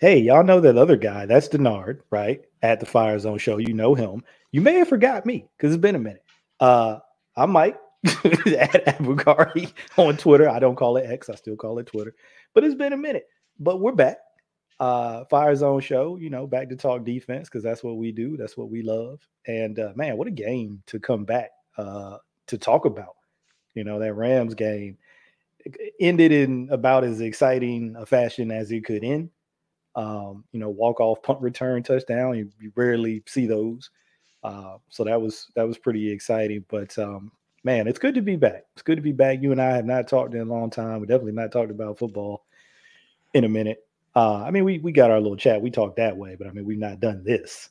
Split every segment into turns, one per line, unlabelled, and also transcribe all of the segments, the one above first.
Hey, y'all know that other guy? That's Dennard, right? At the Fire Zone show. You know him. You may have forgot me because it's been a minute. Uh, I'm Mike at Abugari on Twitter. I don't call it X, I still call it Twitter. But it's been a minute. But we're back. Uh, Fire Zone show, you know, back to talk defense because that's what we do. That's what we love. And uh, man, what a game to come back uh, to talk about. You know, that Rams game ended in about as exciting a fashion as it could end um, you know, walk off punt return touchdown. You, you rarely see those. Uh, so that was that was pretty exciting. But um, man, it's good to be back. It's good to be back. You and I have not talked in a long time. We definitely not talked about football in a minute. Uh, I mean, we we got our little chat. We talked that way, but I mean, we've not done this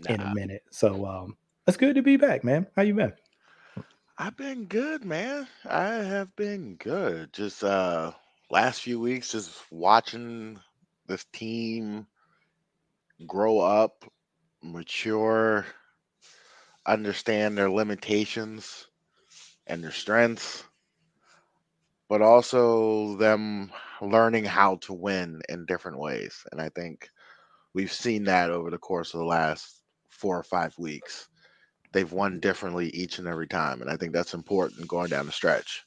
nah. in a minute. So um, it's good to be back, man. How you been?
I've been good, man. I have been good. Just uh last few weeks, just watching this team grow up, mature, understand their limitations and their strengths, but also them learning how to win in different ways. And I think we've seen that over the course of the last four or five weeks. They've won differently each and every time. And I think that's important going down the stretch.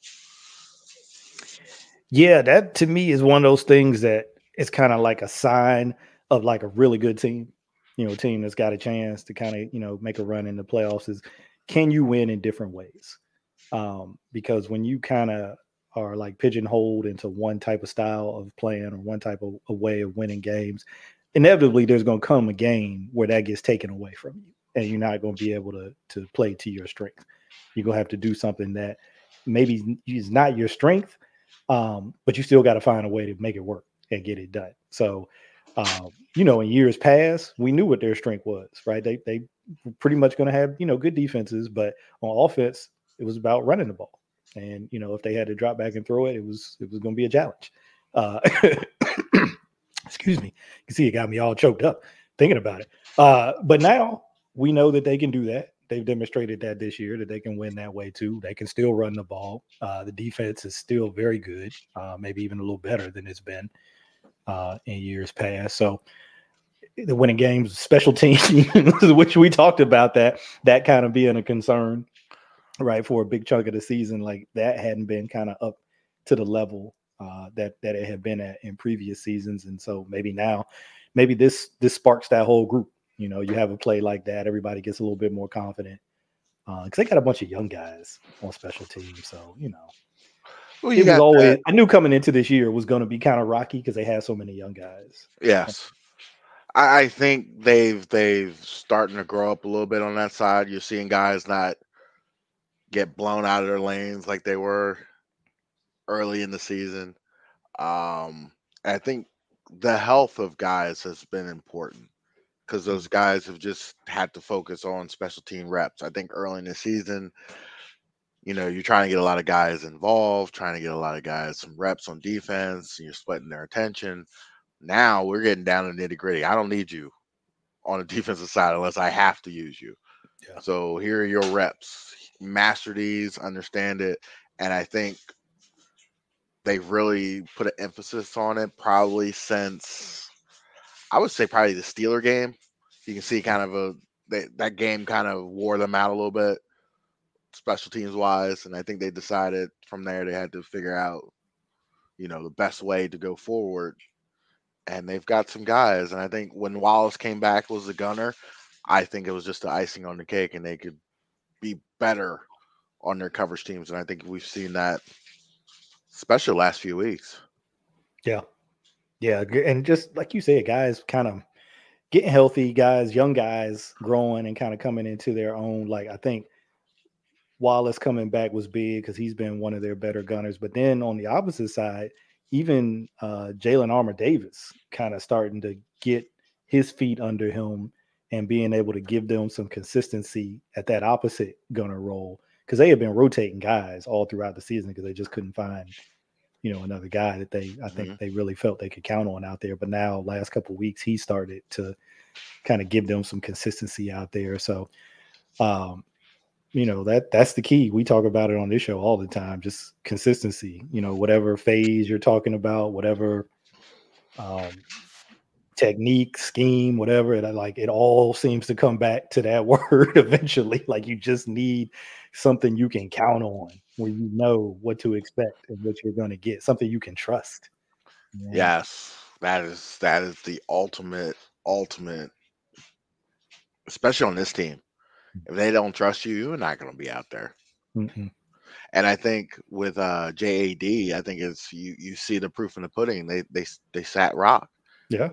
Yeah, that to me is one of those things that it's kind of like a sign of like a really good team, you know, team that's got a chance to kind of, you know, make a run in the playoffs is can you win in different ways? Um, because when you kind of are like pigeonholed into one type of style of playing or one type of a way of winning games, inevitably there's going to come a game where that gets taken away from you and you're not going to be able to to play to your strength. You're going to have to do something that maybe is not your strength, um, but you still got to find a way to make it work and get it done. So, um, you know, in years past, we knew what their strength was, right? They they pretty much going to have you know good defenses, but on offense, it was about running the ball. And you know, if they had to drop back and throw it, it was it was going to be a challenge. Uh, excuse me. You see it got me all choked up thinking about it. Uh, but now we know that they can do that. They've demonstrated that this year that they can win that way too. They can still run the ball. Uh, the defense is still very good, uh, maybe even a little better than it's been uh, in years past. So the winning games, special teams, which we talked about that that kind of being a concern, right, for a big chunk of the season, like that hadn't been kind of up to the level uh, that that it had been at in previous seasons, and so maybe now, maybe this this sparks that whole group. You know, you have a play like that, everybody gets a little bit more confident because uh, they got a bunch of young guys on special teams, so you know well, it was always that. I knew coming into this year was going to be kind of rocky because they had so many young guys.
Yes. I think they've they've starting to grow up a little bit on that side. You're seeing guys not get blown out of their lanes like they were early in the season. Um, I think the health of guys has been important because those guys have just had to focus on special team reps. I think early in the season, you know, you're trying to get a lot of guys involved, trying to get a lot of guys some reps on defense, and you're splitting their attention. Now we're getting down to nitty gritty. I don't need you on the defensive side unless I have to use you. Yeah. So here are your reps. Master these, understand it, and I think they've really put an emphasis on it probably since I would say probably the Steeler game. You can see kind of a they, that game kind of wore them out a little bit special teams wise, and I think they decided from there they had to figure out, you know, the best way to go forward. And they've got some guys, and I think when Wallace came back was the gunner, I think it was just the icing on the cake, and they could be better on their coverage teams, and I think we've seen that, especially last few weeks.
Yeah, yeah, and just like you said, guys, kind of getting healthy, guys, young guys growing and kind of coming into their own. Like I think Wallace coming back was big because he's been one of their better gunners. But then on the opposite side, even uh, Jalyn Armour Davis kind of starting to get his feet under him and being able to give them some consistency at that opposite gunner role because they have been rotating guys all throughout the season because they just couldn't find you know another guy that they I think mm-hmm. they really felt they could count on out there. But now last couple weeks he started to kind of give them some consistency out there. So Um, you know that that's the key. We talk about it on this show all the time. Just consistency. You know, whatever phase you're talking about, whatever um, technique, scheme, whatever. It like it all seems to come back to that word eventually. Like you just need something you can count on, where you know what to expect and what you're going to get. Something you can trust.
Yes, that is that is the ultimate ultimate, especially on this team. If they don't trust you, you're not going to be out there. Mm-hmm. And I think with uh, JAD, I think it's you you see the proof in the pudding. They they they sat rock.
Yeah.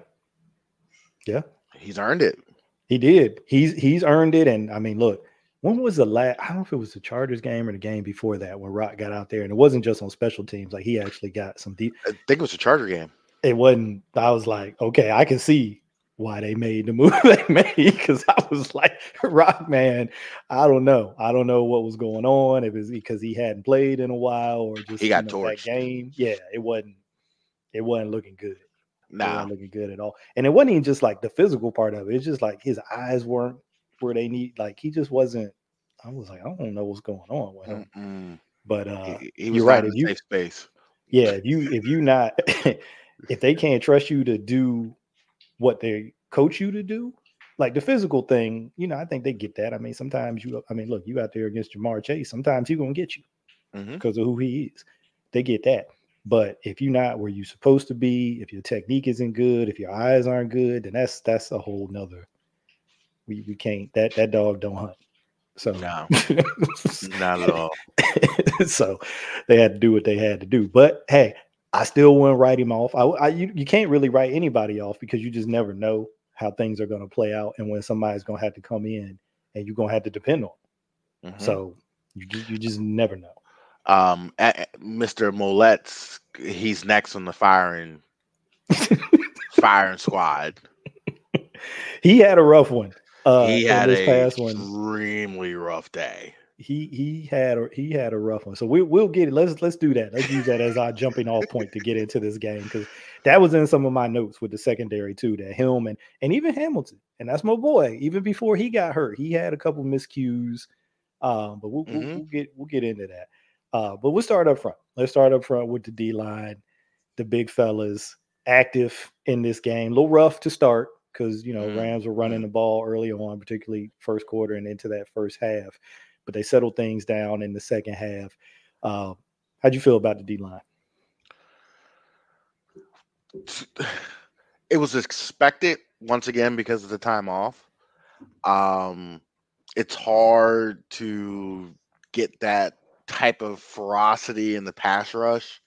Yeah.
He's earned it.
He did. He's he's earned it. And I mean, look, when was the last? I don't know if it was the Chargers game or the game before that when Rock got out there, and it wasn't just on special teams. Like he actually got some deep.
I think it was a Charger game.
It wasn't. I was like, okay, I can see why they made the move they made because I was like, Rock man, I don't know. I don't know what was going on. If it's because he hadn't played in a while or just
he got you know, that
game. Yeah, it wasn't. It wasn't looking good.
Nah,
looking good at all. And it wasn't even just like the physical part of it. It's just like his eyes weren't where they need. Like he just wasn't. I was like, I don't know what's going on with him. Mm-mm. But uh, he, he you're right. If you
space,
yeah, if you if you not if they can't trust you to do what they coach you to do. Like the physical thing, you know, I think they get that. I mean, sometimes you, I mean, look, you out there against Ja'Marr Chase, sometimes he's gonna get you because mm-hmm. of who he is. They get that. But if you're not where you're supposed to be, if your technique isn't good, if your eyes aren't good, then that's that's a whole nother. We we can't that that dog don't hunt. So
no, not at all.
so they had to do what they had to do. But hey, I still wouldn't write him off. I, I you, you can't really write anybody off because you just never know how things are going to play out and when somebody's going to have to come in and you're going to have to depend on. Mm-hmm. So you you just never know.
Um, Mr. Maulet's he's next on the firing firing squad.
He had a rough one.
Uh, he had a past extremely one. rough day
he he had a, he had a rough one. So we we'll get it. Let's let's do that. Let's use that as our jumping off point to get into this game because that was in some of my notes with the secondary too. That him and and even Hamilton and that's my boy. Even before he got hurt, he had a couple miscues. Um, but we'll, mm-hmm. we'll, we'll, get we'll get into that. Uh, but we'll start up front. Let's start up front with the D line, the big fellas active in this game. A little rough to start because you know mm-hmm. Rams were running the ball early on, particularly first quarter and into that first half but they settled things down in the second half. Uh, how'd you feel about the D line?
It was expected once again because of the time off. Um, it's hard to get that type of ferocity in the pass rush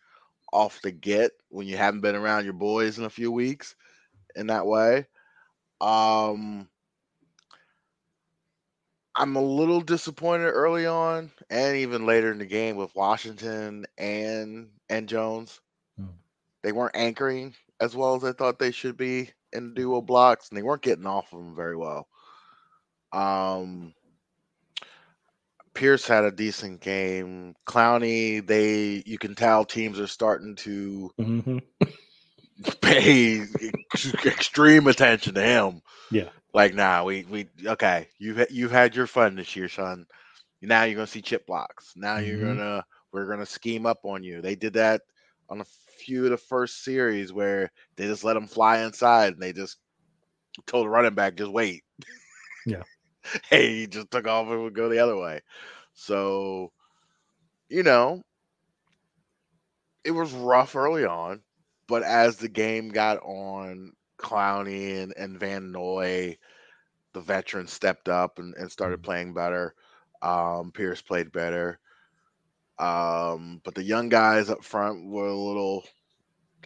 off the get when you haven't been around your boys in a few weeks in that way. Um, I'm a little disappointed early on and even later in the game with Washington and and Jones. Hmm. They weren't anchoring as well as I thought they should be in duo blocks, and they weren't getting off of them very well. Um, Pierce had a decent game. Clowney, they you can tell teams are starting to mm-hmm. pay extreme attention to him.
Yeah.
Like, nah, we we okay. You've you've had your fun this year, son. Now you're gonna see chip blocks. Now mm-hmm. you're gonna we're gonna scheme up on you. They did that on a few of the first series where they just let them fly inside and they just told the running back just wait.
Yeah.
hey, he just took off and would go the other way. So, you know, it was rough early on, but as the game got on, Clowney and, and Van Noy, the veterans stepped up and, and started mm-hmm. playing better. Um, Pierce played better. Um, but the young guys up front were a little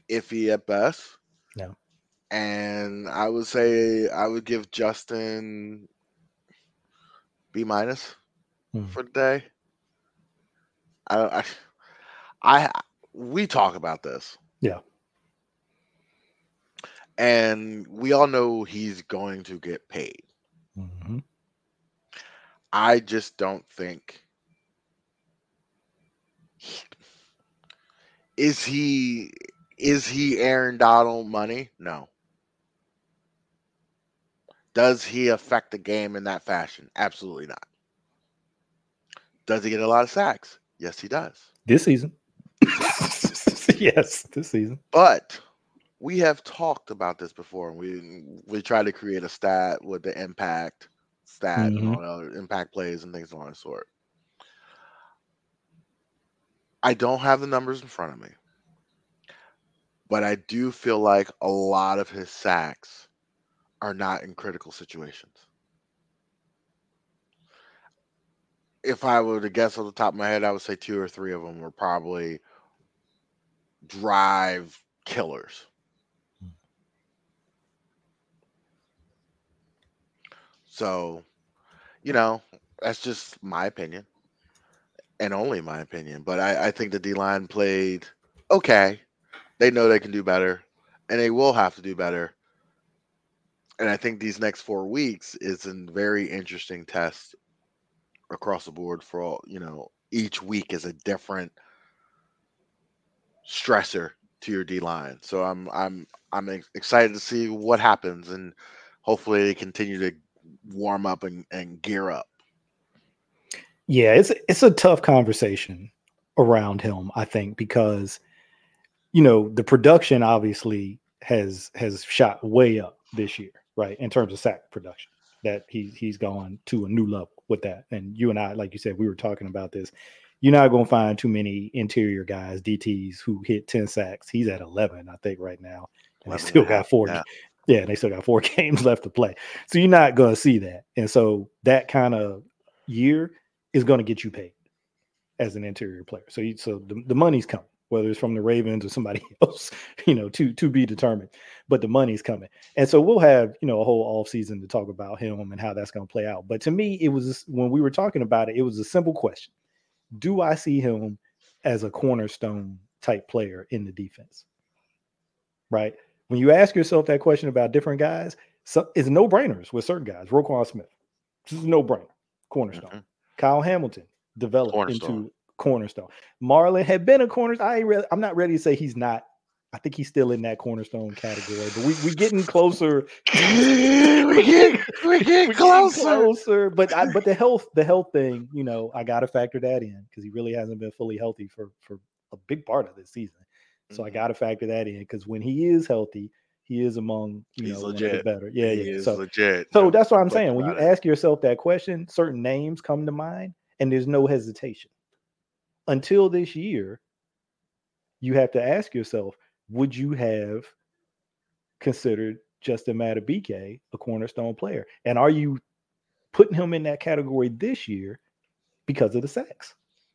iffy at best.
Yeah.
And I would say I would give Justin B minus hmm. for the day. I, I, I, we talk about this.
Yeah
and we all know he's going to get paid. Mm-hmm. I just don't think is he is he Aaron Donald money? No. Does he affect the game in that fashion? Absolutely not. Does he get a lot of sacks? Yes, he does.
This season. yes, this season.
But we have talked about this before. We we try to create a stat with the impact stat mm-hmm. and all the impact plays and things of that sort. I don't have the numbers in front of me, but I do feel like a lot of his sacks are not in critical situations. If I were to guess off the top of my head, I would say two or three of them were probably drive killers. So, you know, that's just my opinion and only my opinion. But I, I think the D line played okay. They know they can do better and they will have to do better. And I think these next four weeks is a very interesting test across the board for all, you know, each week is a different stressor to your D line. So I'm I'm I'm excited to see what happens and hopefully they continue to warm up and, and gear up.
Yeah, it's it's a tough conversation around him, I think, because you know, the production obviously has has shot way up this year, right? In terms of sack production. That he he's gone to a new level with that. And you and I, like you said, we were talking about this. You're not gonna find too many interior guys, DTs, who hit 10 sacks. He's at 11, I think, right now. And they still got 40. Yeah. Yeah, and they still got four games left to play. So you're not going to see that. And so that kind of year is going to get you paid as an interior player. So you, so the, the money's coming, whether it's from the Ravens or somebody else, you know, to to be determined. But the money's coming. And so we'll have, you know, a whole off season to talk about him and how that's going to play out. But to me, it was when we were talking about it, it was a simple question. Do I see him as a cornerstone type player in the defense? Right? when you ask yourself that question about different guys, so, it's no brainers with certain guys. Roquan Smith, this is no brainer, cornerstone. Mm-hmm. Kyle Hamilton developed cornerstone. into cornerstone. Marlon had been a cornerstone. I I'm not ready to say he's not. I think he's still in that cornerstone category, but we we getting closer.
we get we get closer.
closer. But I, but the health the health thing, you know, I got to factor that in because he really hasn't been fully healthy for for a big part of this season. So mm-hmm. I got to factor that in because when he is healthy, he is among you He's know legit. better. Yeah, he yeah. so
legit.
So that's what I'm saying. When you ask yourself that question, certain names come to mind, and there's no hesitation. Until this year, you have to ask yourself: Would you have considered Justin Madubuike a cornerstone player, and are you putting him in that category this year because of the sacks?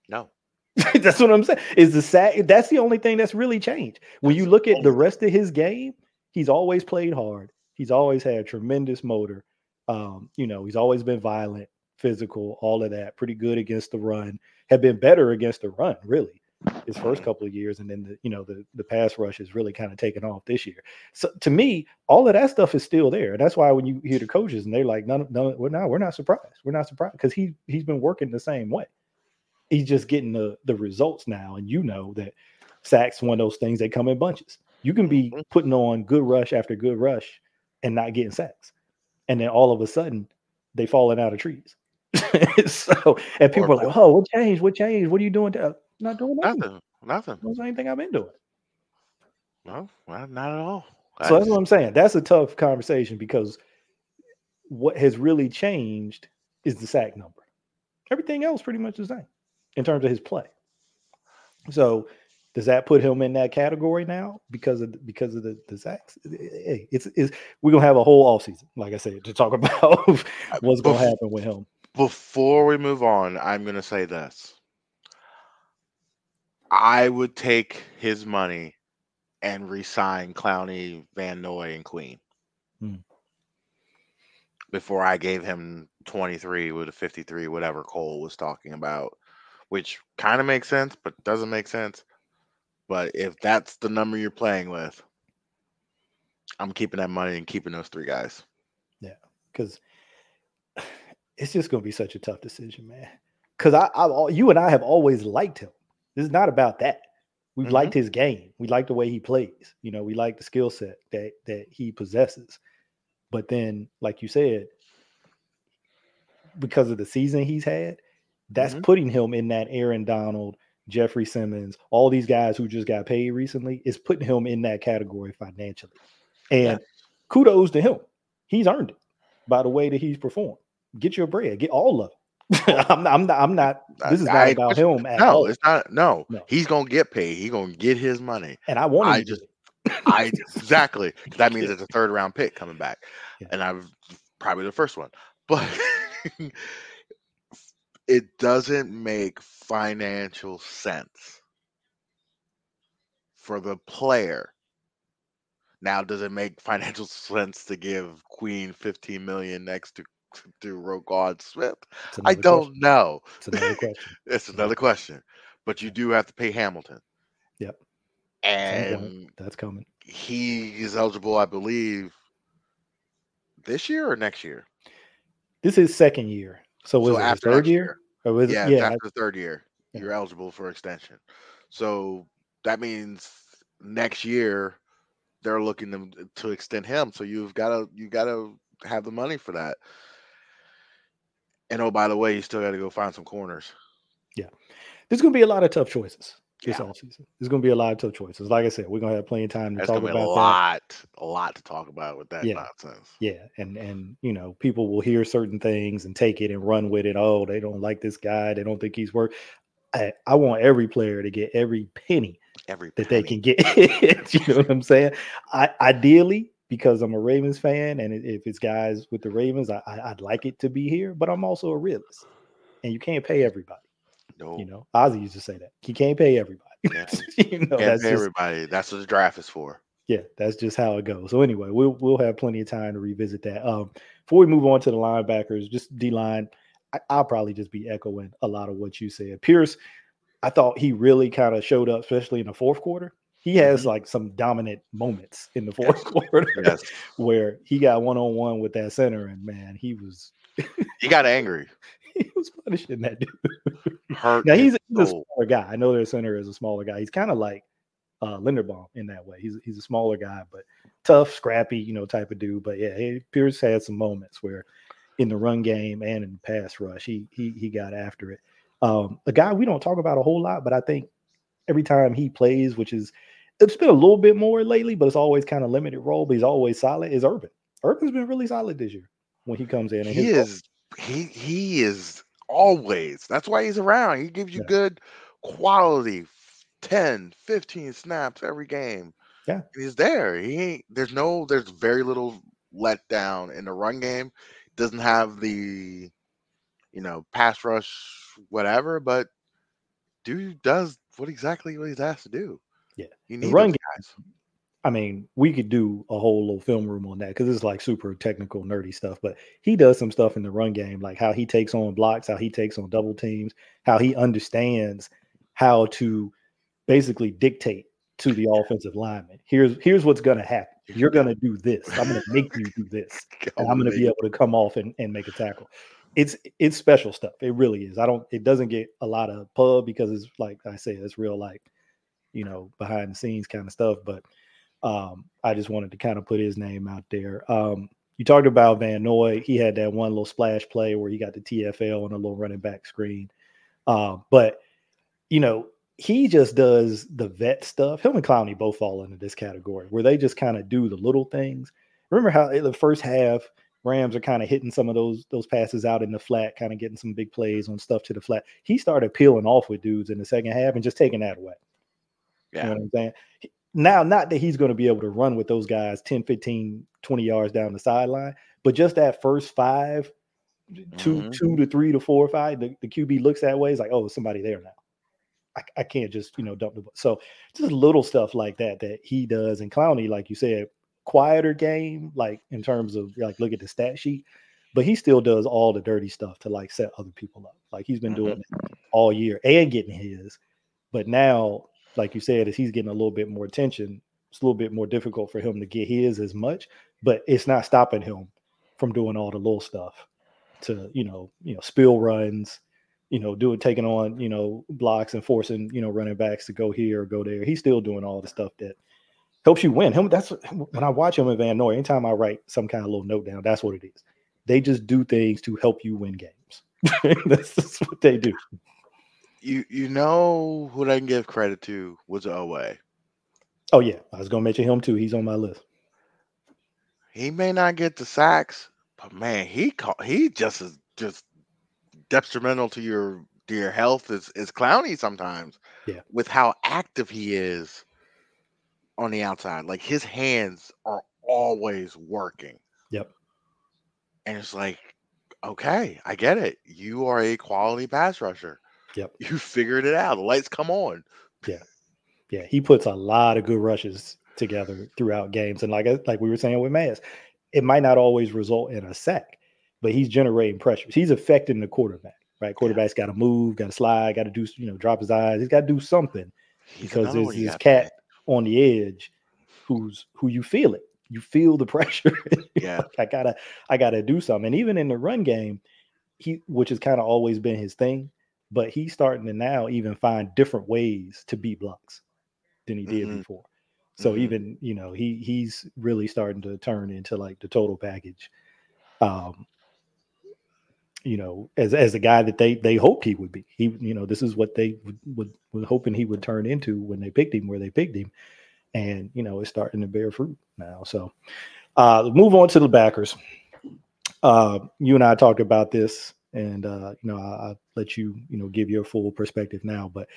No.
that's what I'm saying. Is the sack? That's the only thing that's really changed. When you look at the rest of his game, he's always played hard. He's always had tremendous motor. Um, you know, he's always been violent, physical, all of that. Pretty good against the run. Have been better against the run, really, his first couple of years, and then the you know the the pass rush has really kind of taken off this year. So to me, all of that stuff is still there. And that's why when you hear the coaches and they're like, "No, no, we're not. We're not surprised. We're not surprised because he he's been working the same way." he's just getting the the results now. And you know that sacks one of those things that come in bunches. You can be mm-hmm. putting on good rush after good rush and not getting sacks. And then all of a sudden they falling out of trees. so and people or, are like, oh, what changed? What changed? What are you doing? To, uh, not doing
nothing. Nothing. Nothing.
That's the same thing I've been doing.
No, not at all.
So that's what I'm saying. That's a tough conversation because what has really changed is the sack number. Everything else pretty much the same in terms of his play. So does that put him in that category now because of because of the, the sacks? Hey, it's, it's we're gonna have a whole off season, like I said, to talk about what's gonna happen with him.
Before we move on, I'm gonna say this. I would take his money and resign Clowney, Van Noy, and Queen. Hmm. Before I gave him 23 with a 53, whatever Cole was talking about which kind of makes sense, but doesn't make sense. But if that's the number you're playing with, I'm keeping that money and keeping those three guys.
Yeah, because it's just going to be such a tough decision, man. Because I, I, you and I have always liked him. This is not about that. We've mm-hmm. liked his game. We like the way he plays. You know, we like the skill set that that he possesses. But then, like you said, because of the season he's had, That's
Mhm.
putting him in that Aaron Donald, Jeffrey Simmons, all these guys who just got paid recently is putting him in that category financially. And
Yes.
kudos to him. He's earned it by the way that he's performed. Get your bread, get all of it. I'm, I'm not, I'm not, this is not
I
about
question-
him
No,
all.
it's not. No,
No.
he's gonna get paid. He's gonna get his money.
And I want
I just- I exactly. That means it's a third round pick coming back,
Yeah.
and I'm probably the first one. But it doesn't make financial sense for the player. Now, does it make financial sense to give Queen 15 million next to to Roquan Smith? I don't
question.
know.
It's another question.
It's another question. But you do have to pay Hamilton.
Yep.
And
That's coming.
he is eligible, I believe, this year or next year.
This is second year. So was
so
it
after
third
next
year? Or was
yeah,
it, yeah,
after the third year,
yeah.
you're eligible for extension. So that means next year they're looking to, to extend him. So you've got to you got to have the money for that. And oh, by the way, you still got to go find some corners. Yeah.
There's going to be a lot of tough choices this
Yeah.
offseason. There's going to be a lot of tough choices. Like I said, we're going to have plenty of time to
There's
talk
gonna be a
about that.
lot, a lot to talk about with that
Yeah.
nonsense.
Yeah, and and you know, people will hear certain things and take it and run with it. Oh, they don't like this guy. They don't think he's worth. I, I want every player to get every penny
Every
that they can get. you know what I'm saying? I ideally, because I'm a Ravens fan, and if it's guys with the Ravens, I, I'd like it to be here. But I'm also a realist, and you can't pay everybody.
No,
You know, Ozzy used to say that you can't pay everybody.
Yeah.
you know, that's just
everybody. That's what the draft is for.
yeah, that's just how it goes. So anyway, we'll we'll have plenty of time to revisit that. Um, before we move on to the linebackers, just D line, I'll probably just be echoing a lot of what you said. Pierce, I thought he really kind of showed up, especially in the fourth quarter. He has like some dominant moments in the fourth quarter
Yes,
where he got one on one with that center, and man, he was
he got angry,
he was punishing that dude.
hurt.
Now he's, he's a smaller guy. I know their center is a smaller guy. He's kind of like uh Linderbaum in that way. He's he's a smaller guy, but tough, scrappy, you know, type of dude. But yeah, he, Pierce had some moments where in the run game and in the pass rush, he he he got after it. Um, a guy we don't talk about a whole lot, but I think every time he plays, which is it's been a little bit more lately, but it's always kind of limited role, but he's always solid, is Urban. Urban's been really solid this year when he comes in. And
he is he he is always that's why he's around he gives you
Yeah.
good quality 10 15 snaps every game
Yeah.
he's there he ain't there's no there's very little letdown in the run game doesn't have the you know pass rush whatever but dude does what exactly what he's asked to do
Yeah.
you
The run
guys
I mean, we could do a whole little film room on that because it's like super technical, nerdy stuff. But he does some stuff in the run game, like how he takes on blocks, how he takes on double teams, how he understands how to basically dictate to the offensive lineman. Here's here's what's gonna happen. You're gonna do this. I'm gonna make you do this. And I'm gonna be able to come off and, and make a tackle. It's it's special stuff. It really is. I don't it doesn't get a lot of pub because it's like I say, it's real like, you know, behind the scenes kind of stuff. But um, I just wanted to kind of put his name out there. Um, you talked about Van Noy. He had that one little splash play where he got the TFL on a little running back screen. Uh, but you know, he just does the vet stuff. Him and Clowney both fall into this category where they just kind of do the little things. Remember how the first half Rams are kind of hitting some of those those passes out in the flat, kind of getting some big plays on stuff to the flat. He started peeling off with dudes in the second half and just taking that away. You
yeah
know what I'm saying? Now, not that he's going to be able to run with those guys 10, 15, 20 yards down the sideline, but just that first five, two,
Mhm.
two to three to four or five, the, the QB looks that way. It's like, oh, somebody there now. I, I can't just, you know, dump the ball. So just little stuff like that that he does. And Clowney, like you said, quieter game, like in terms of like look at the stat sheet, but he still does all the dirty stuff to like set other people up. Like he's been doing it all year and getting his. But now, like you said, as he's getting a little bit more attention, it's a little bit more difficult for him to get his as much, but it's not stopping him from doing all the little stuff to, you know, you know, spill runs, you know, doing taking on, you know, blocks and forcing, you know, running backs to go here or go there. He's still doing all the stuff that helps you win. Him that's when I watch him in Van Noy, anytime I write some kind of little note down, that's what it is. They just do things to help you win games. That's just what they do.
You you know who I can give credit to was Oweh.
Oh yeah, I was gonna mention him too. He's on my list.
He may not get the sacks, but man, he call, he just is just detrimental to your to your health is is Clowney sometimes.
Yeah.
With how active he is on the outside. Like his hands are always working.
Yep.
And it's like, okay, I get it. You are a quality pass rusher.
Yep.
You figured it out. The lights come on.
Yeah, Yeah. he puts a lot of good rushes together throughout games, and like like we were saying with Mass, it might not always result in a sack, but he's generating pressures. He's affecting the quarterback. Right, quarterback's got to move, got to slide, got to do you know drop his eyes. He's got to do something
He's
because there's this cat on the edge who's who you feel it. You feel the pressure.
Yeah.
Like, I gotta I gotta do something. And even in the run game, he which has kind of always been his thing, but he's starting to now even find different ways to beat blocks than he did
Mhm.
before. So
Mhm.
even you know he he's really starting to turn into like the total package. Um, you know, as as a guy that they they hoped he would be. He you know this is what they would, would were hoping he would turn into when they picked him where they picked him, and you know it's starting to bear fruit now. So uh, move on to the backers. Uh, you and I talked about this, and uh, you know I, I'll let you you know give your full perspective now, but.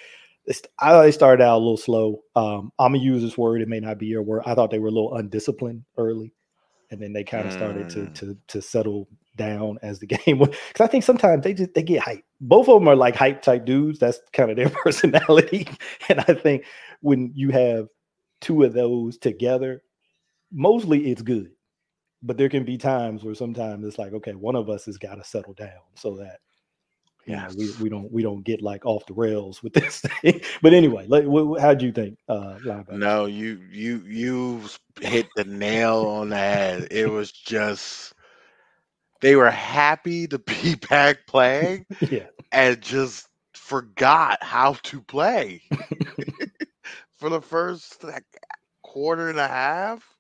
it's- I thought they started out a little slow. Um, I'm gonna use this word. It may not be your word. I thought they were a little undisciplined early, and then they kind of started to
Mm.
to to settle down as the game went. Because I think sometimes they just they get hype. Both of them are like hype type dudes. That's kind of their personality. And I think when you have two of those together, mostly it's good. But there can be times where sometimes it's like, okay, one of us has got to settle down so that you know, we, we don't we don't get like off the rails with this thing. But anyway, like, what, how'd you think? Uh?
No, you you you hit the nail on the head. It was just they were happy to be back playing
yeah,
and just forgot how to play for the first like, quarter and a half.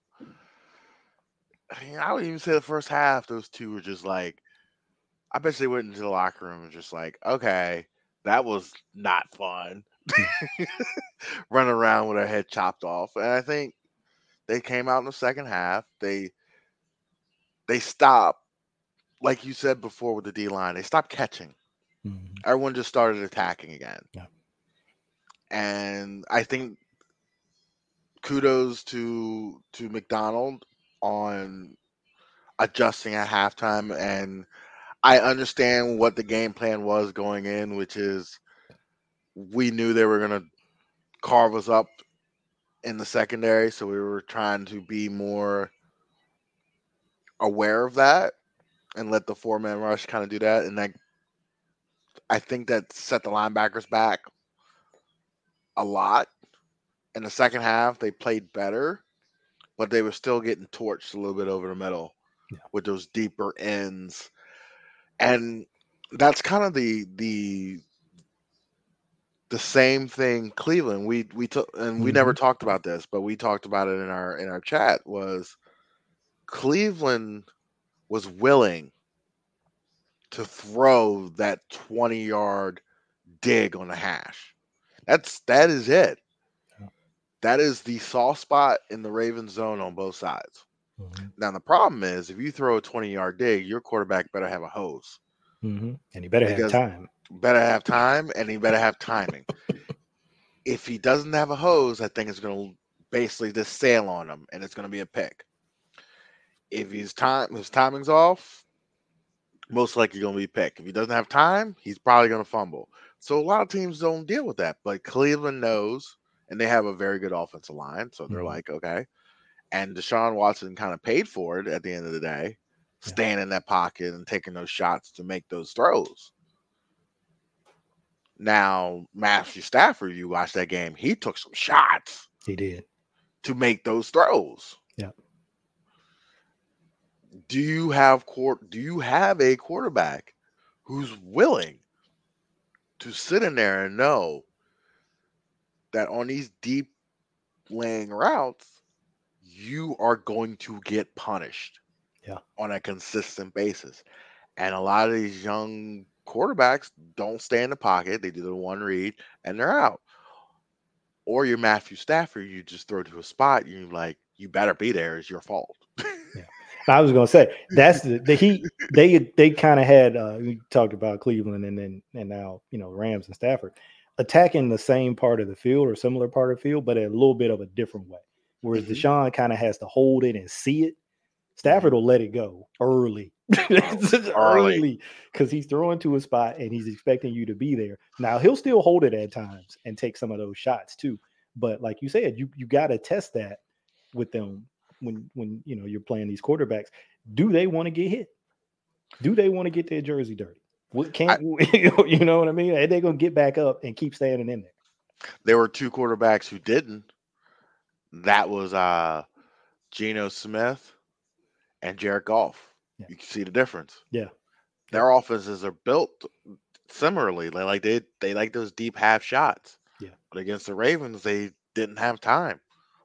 I mean, I would even say the first half, those two were just like, I bet they went into the locker room and just like, okay, that was not fun. Run around with their head chopped off, and I think they came out in the second half. They they stopped, like you said before with the D line. They stopped catching
Mhm.
everyone just started attacking again.
Yeah.
And I think kudos to to McDonald on adjusting at halftime and I understand what the game plan was going in, which is we knew they were gonna carve us up in the secondary, so we were trying to be more aware of that and let the four man rush kind of do that. And that I think that set the linebackers back a lot. In the second half, they played better, but they were still getting torched a little bit over the middle
Yeah.
with those deeper ends. And that's kind of the the the same thing Cleveland. We we took and we never mm-hmm. talked about this, but we talked about it in our in our chat was Cleveland was willing to throw that 20 yard dig on the hash. That's that is it. That is the soft spot in the Ravens zone on both sides.
Mhm.
Now the problem is if you throw a 20 yard dig, your quarterback better have a hose.
Mhm. And he better have time.
Better have time and he better have timing. if he doesn't have a hose, I think it's gonna basically just sail on him and it's gonna be a pick. If his time his timing's off, most likely gonna be pick. If he doesn't have time, he's probably gonna fumble. So a lot of teams don't deal with that, but Cleveland knows, and they have a very good offensive line. So they're
Mhm.
like, okay. And Deshaun Watson kind of paid for it at the end of the day,
Yeah.
staying in that pocket and taking those shots to make those throws. Now, Matthew Stafford, you watch that game, he took some shots
He did.
to make those throws.
Yeah.
Do you have court do you have a quarterback who's willing to sit in there and know that on these deep laying routes you are going to get punished
Yeah.
on a consistent basis. And a lot of these young quarterbacks don't stay in the pocket. They do the one read and they're out. Or you're Matthew Stafford, you just throw to a spot, you're like, you better be there. It's your fault.
yeah. I was gonna say that's the, the he they they kind of had uh we talked about Cleveland and then and now you know Rams and Stafford attacking the same part of the field or similar part of the field, but a little bit of a different way. Whereas mm-hmm. Deshaun kind of has to hold it and see it. Stafford will let it go early. early because he's throwing to a spot and he's expecting you to be there. Now he'll still hold it at times and take some of those shots too. But like you said, you you got to test that with them when when you know you're playing these quarterbacks. Do they want to get hit? Do they want to get their jersey dirty? What can't you know what I mean? Are they gonna get back up and keep standing in there?
There were two quarterbacks who didn't. That was uh Geno Smith and Jared Goff. Yeah. You can see the difference.
Yeah.
Their offenses are built similarly. They like they they like those deep half shots.
Yeah.
But against the Ravens, they didn't have time.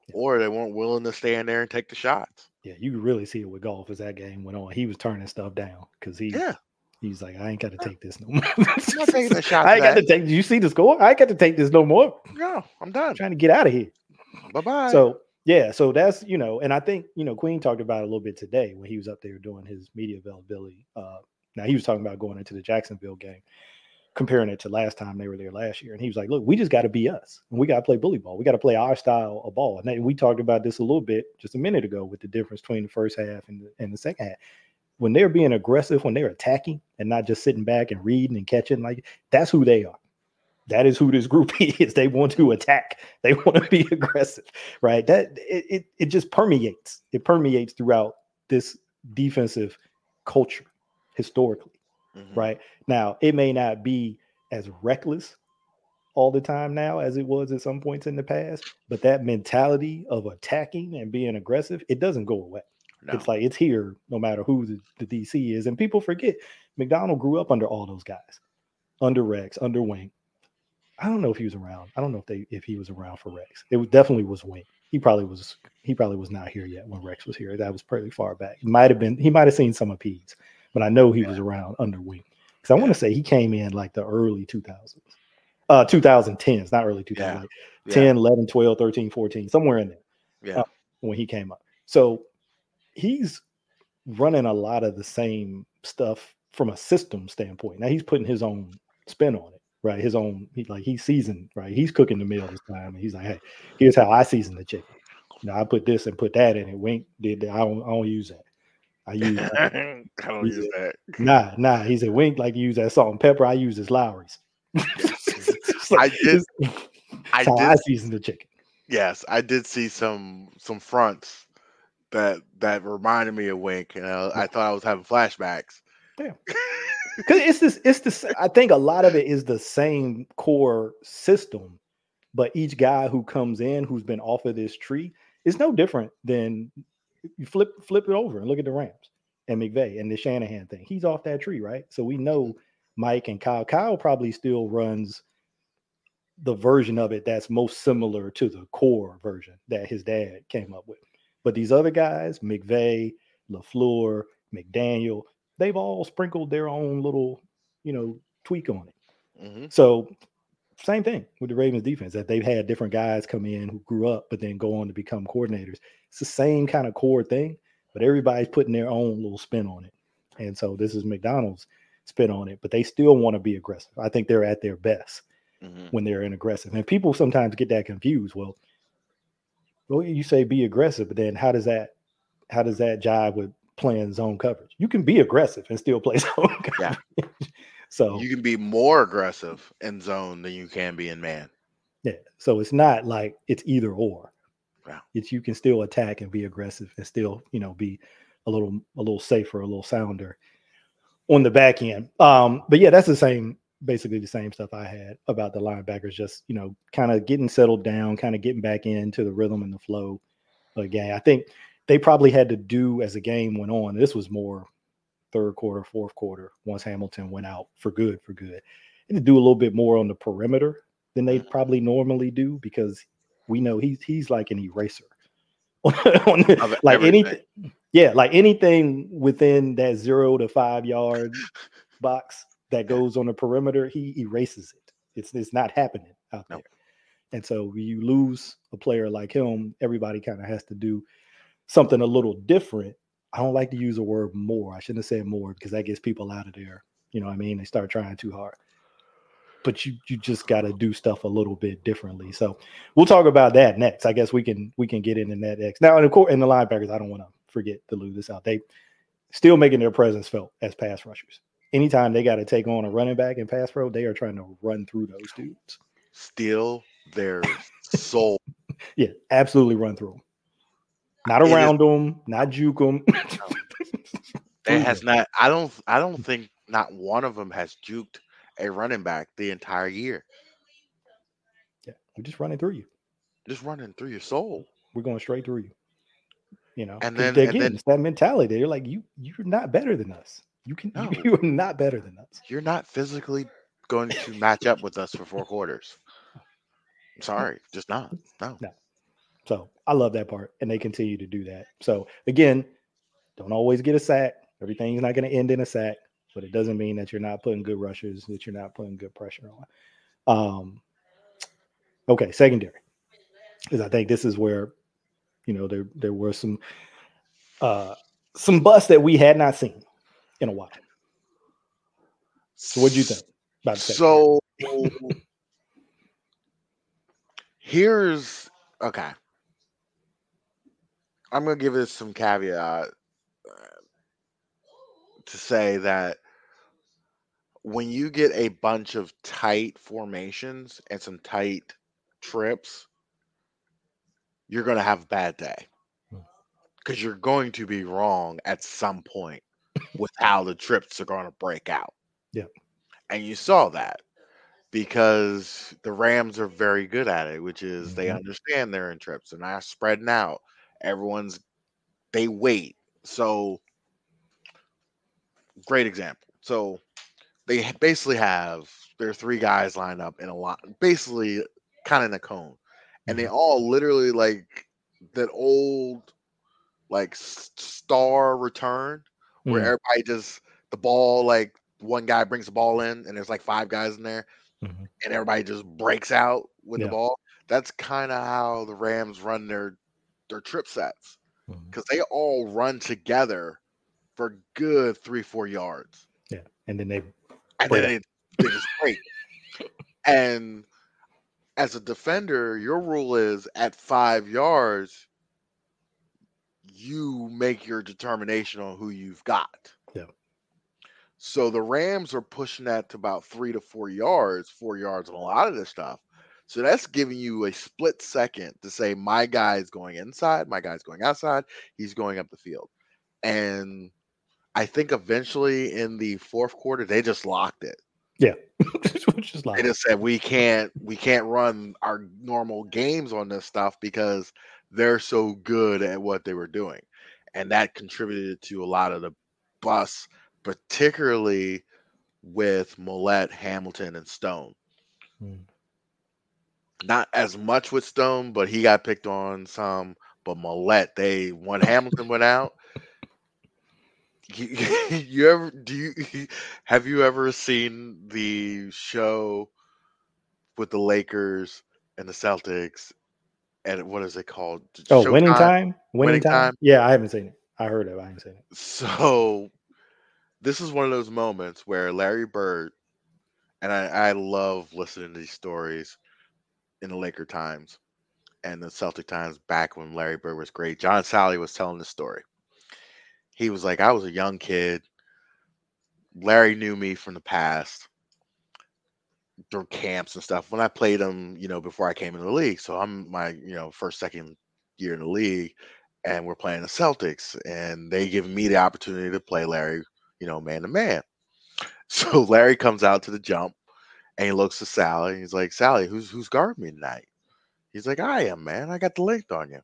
Yeah. Or they weren't willing to stand there and take the shots.
Yeah, you could really see it with Goff as that game went on. He was turning stuff down because he
yeah.
He's like, I ain't got to take this no more. I'm taking the shot. I ain't got
to
take. Did you see the score? I ain't got to take this no more.
No, I'm done.
I'm trying to get out of here.
Bye bye.
So yeah, so that's you know, and I think you know Queen talked about it a little bit today when he was up there doing his media availability. Uh, now he was talking about going into the Jacksonville game, comparing it to last time they were there last year, and he was like, "Look, we just got to be us, and we got to play bully ball. We got to play our style of ball." And we talked about this a little bit just a minute ago with the difference between the first half and the, and the second half. When they're being aggressive, when they're attacking and not just sitting back and reading and catching, like that's who they are that is who this group is. They want to attack. They want to be aggressive, right? That it, it, it just permeates. It permeates throughout this defensive culture historically, mm-hmm. right? Now, it may not be as reckless all the time now as it was at some points in the past, but that mentality of attacking and being aggressive, it doesn't go away. No. It's like it's here no matter who the, the DC is. And people forget McDonald grew up under all those guys, under Rex, under Wink, I don't know if he was around. I don't know if they if he was around for Rex. It definitely was Wink. He probably was. He probably was not here yet when Rex was here. That was pretty far back. He might have been. He might have seen some of Pees, but I know he yeah. was around under Wink because I yeah. want to say he came in like the early 2000s, uh, 2010s, not early 2000s, yeah. like 10, 11, 12, 13, 14, somewhere in there.
Yeah, uh,
when he came up. So he's running a lot of the same stuff from a system standpoint. Now he's putting his own spin on it right? His own, he like he's seasoned, right? He's cooking the meal this time, and he's like, "Hey, here's how I season the chicken. You know, I put this and put that in it. Wink did that. I don't, I don't use that. I use.
I don't use that.
Nah, nah. He said, "Wink like you use that salt and pepper. I use this Lawry's."
I did.
I did. I season the chicken.
Yes, I did see some some fronts that that reminded me of Wink, and I, I thought I was having flashbacks.
Yeah. because it's this it's this i think a lot of it is the same core system but each guy who comes in who's been off of this tree is no different than you flip flip it over and look at the rams and mcvay and the shanahan thing he's off that tree right so we know mike and kyle kyle probably still runs the version of it that's most similar to the core version that his dad came up with but these other guys mcvay lafleur mcdaniel they've all sprinkled their own little, you know, tweak on it. Mm-hmm. So same thing with the Ravens defense that they've had different guys come in who grew up but then go on to become coordinators. It's the same kind of core thing, but everybody's putting their own little spin on it. And so this is McDonald's spin on it, but they still want to be aggressive. I think they're at their best mm-hmm. when they're in aggressive. And people sometimes get that confused. Well, well, you say be aggressive, but then how does that how does that jive with playing zone coverage. You can be aggressive and still play zone coverage. Yeah. so
you can be more aggressive in zone than you can be in man.
Yeah. So it's not like it's either or.
Yeah.
It's you can still attack and be aggressive and still, you know, be a little a little safer, a little sounder on the back end. Um, but yeah, that's the same, basically the same stuff I had about the linebackers, just you know, kind of getting settled down, kind of getting back into the rhythm and the flow again. I think they probably had to do as the game went on. This was more third quarter, fourth quarter, once Hamilton went out for good, for good. And to do a little bit more on the perimeter than they mm-hmm. probably normally do because we know he's he's like an eraser. like anything, yeah, like anything within that zero to five yard box, that goes on the perimeter, he erases it. It's it's not happening out there. And so when you lose a player like him, everybody kind of has to do something a little different. I don't like to use the word more. I shouldn't have said more because that gets people out of there. You know what I mean? They start trying too hard. But you you just got to do stuff a little bit differently. So we'll talk about that next. I guess we can we can get into that next. Now, and of course, in the linebackers, I don't want to forget to lose this out. They still making their presence felt as pass rushers. Anytime they got to take on a running back in pass pro, they are trying to run through those dudes.
Steal their soul.
Yeah, absolutely run through them. Not
It is-
around them, not juke them.
that has not. I don't. I don't think not one of them has juked a running back the entire year.
Yeah, we're just running through you.
Just running through your soul.
We're going straight through you. You know,
And then-
they-
and
again,
then-
it's that mentality. They're like, you, you're not better than us. You can,
No.
you, are not better than us.
You're not physically going to match up with us for four quarters. I'm sorry, just not. No.
So I love that part, and they continue to do that. So again, don't always get a sack. Everything's not going to end in a sack, but it doesn't mean that you're not putting good rushes, that you're not putting good pressure on. Um, okay, secondary, because I think this is where, you know, there there were some uh some busts that we had not seen in a while. So what do you think about the?
So here's okay. I'm gonna give this some caveat uh, to say that when you get a bunch of tight formations and some tight trips, you're gonna have a bad day
Hmm.
because you're going to be wrong at some point with how the trips are going to break out.
Yeah.
And you saw that because the Rams are very good at it, which is they
Mhm.
understand they're in trips. They're not spreading out. Everyone's they wait. So great example. So they basically have their three guys lined up in a lot, basically kind of in a cone, and they all literally like that old like star return where
Mhm.
everybody just the ball like one guy brings the ball in and there's like five guys in there
Mhm.
and everybody just breaks out with
Yeah.
the ball. That's kind of how the Rams run their their trip sets because they all run together for good three four yards
Yeah, and then they
and
Break.
then they, they just break. and as a defender, your rule is at five yards, you make your determination on who you've got.
Yeah.
So the Rams are pushing that to about three to four yards, four yards on a lot of this stuff. So that's giving you a split second to say, my guy's going inside, my guy's going outside, he's going up the field. And I think eventually in the fourth quarter, they just locked it. Yeah.
Which is like
They just said we can't we can't run our normal games on this stuff because they're so good at what they were doing. And that contributed to a lot of the bus, particularly with Maulet, Hamilton, and Stone.
Mm.
Not as much with Stone, but he got picked on some. But Maulet, they when Hamilton went out, you, you ever do you have you ever seen the show with the Lakers and the Celtics and what is it called?
oh winning time, winning,
Winning
time?
Time?
Yeah, I haven't seen it. I heard of. it. I haven't seen it.
So this is one of those moments where Larry Bird, and I, I love listening to these stories in the Laker times and the Celtic times back when Larry Bird was great. John Salley was telling the story. He was like, I was a young kid. Larry knew me from the past through camps and stuff. When I played them, you know, before I came in the league. So I'm my, you know, first, second year in the league and we're playing the Celtics, and they give me the opportunity to play Larry, you know, man to man. So Larry comes out to the jump, and he looks to Salley, and he's like, "Salley, who's who's guarding me tonight?" He's like, "I am, man. I got the length on you."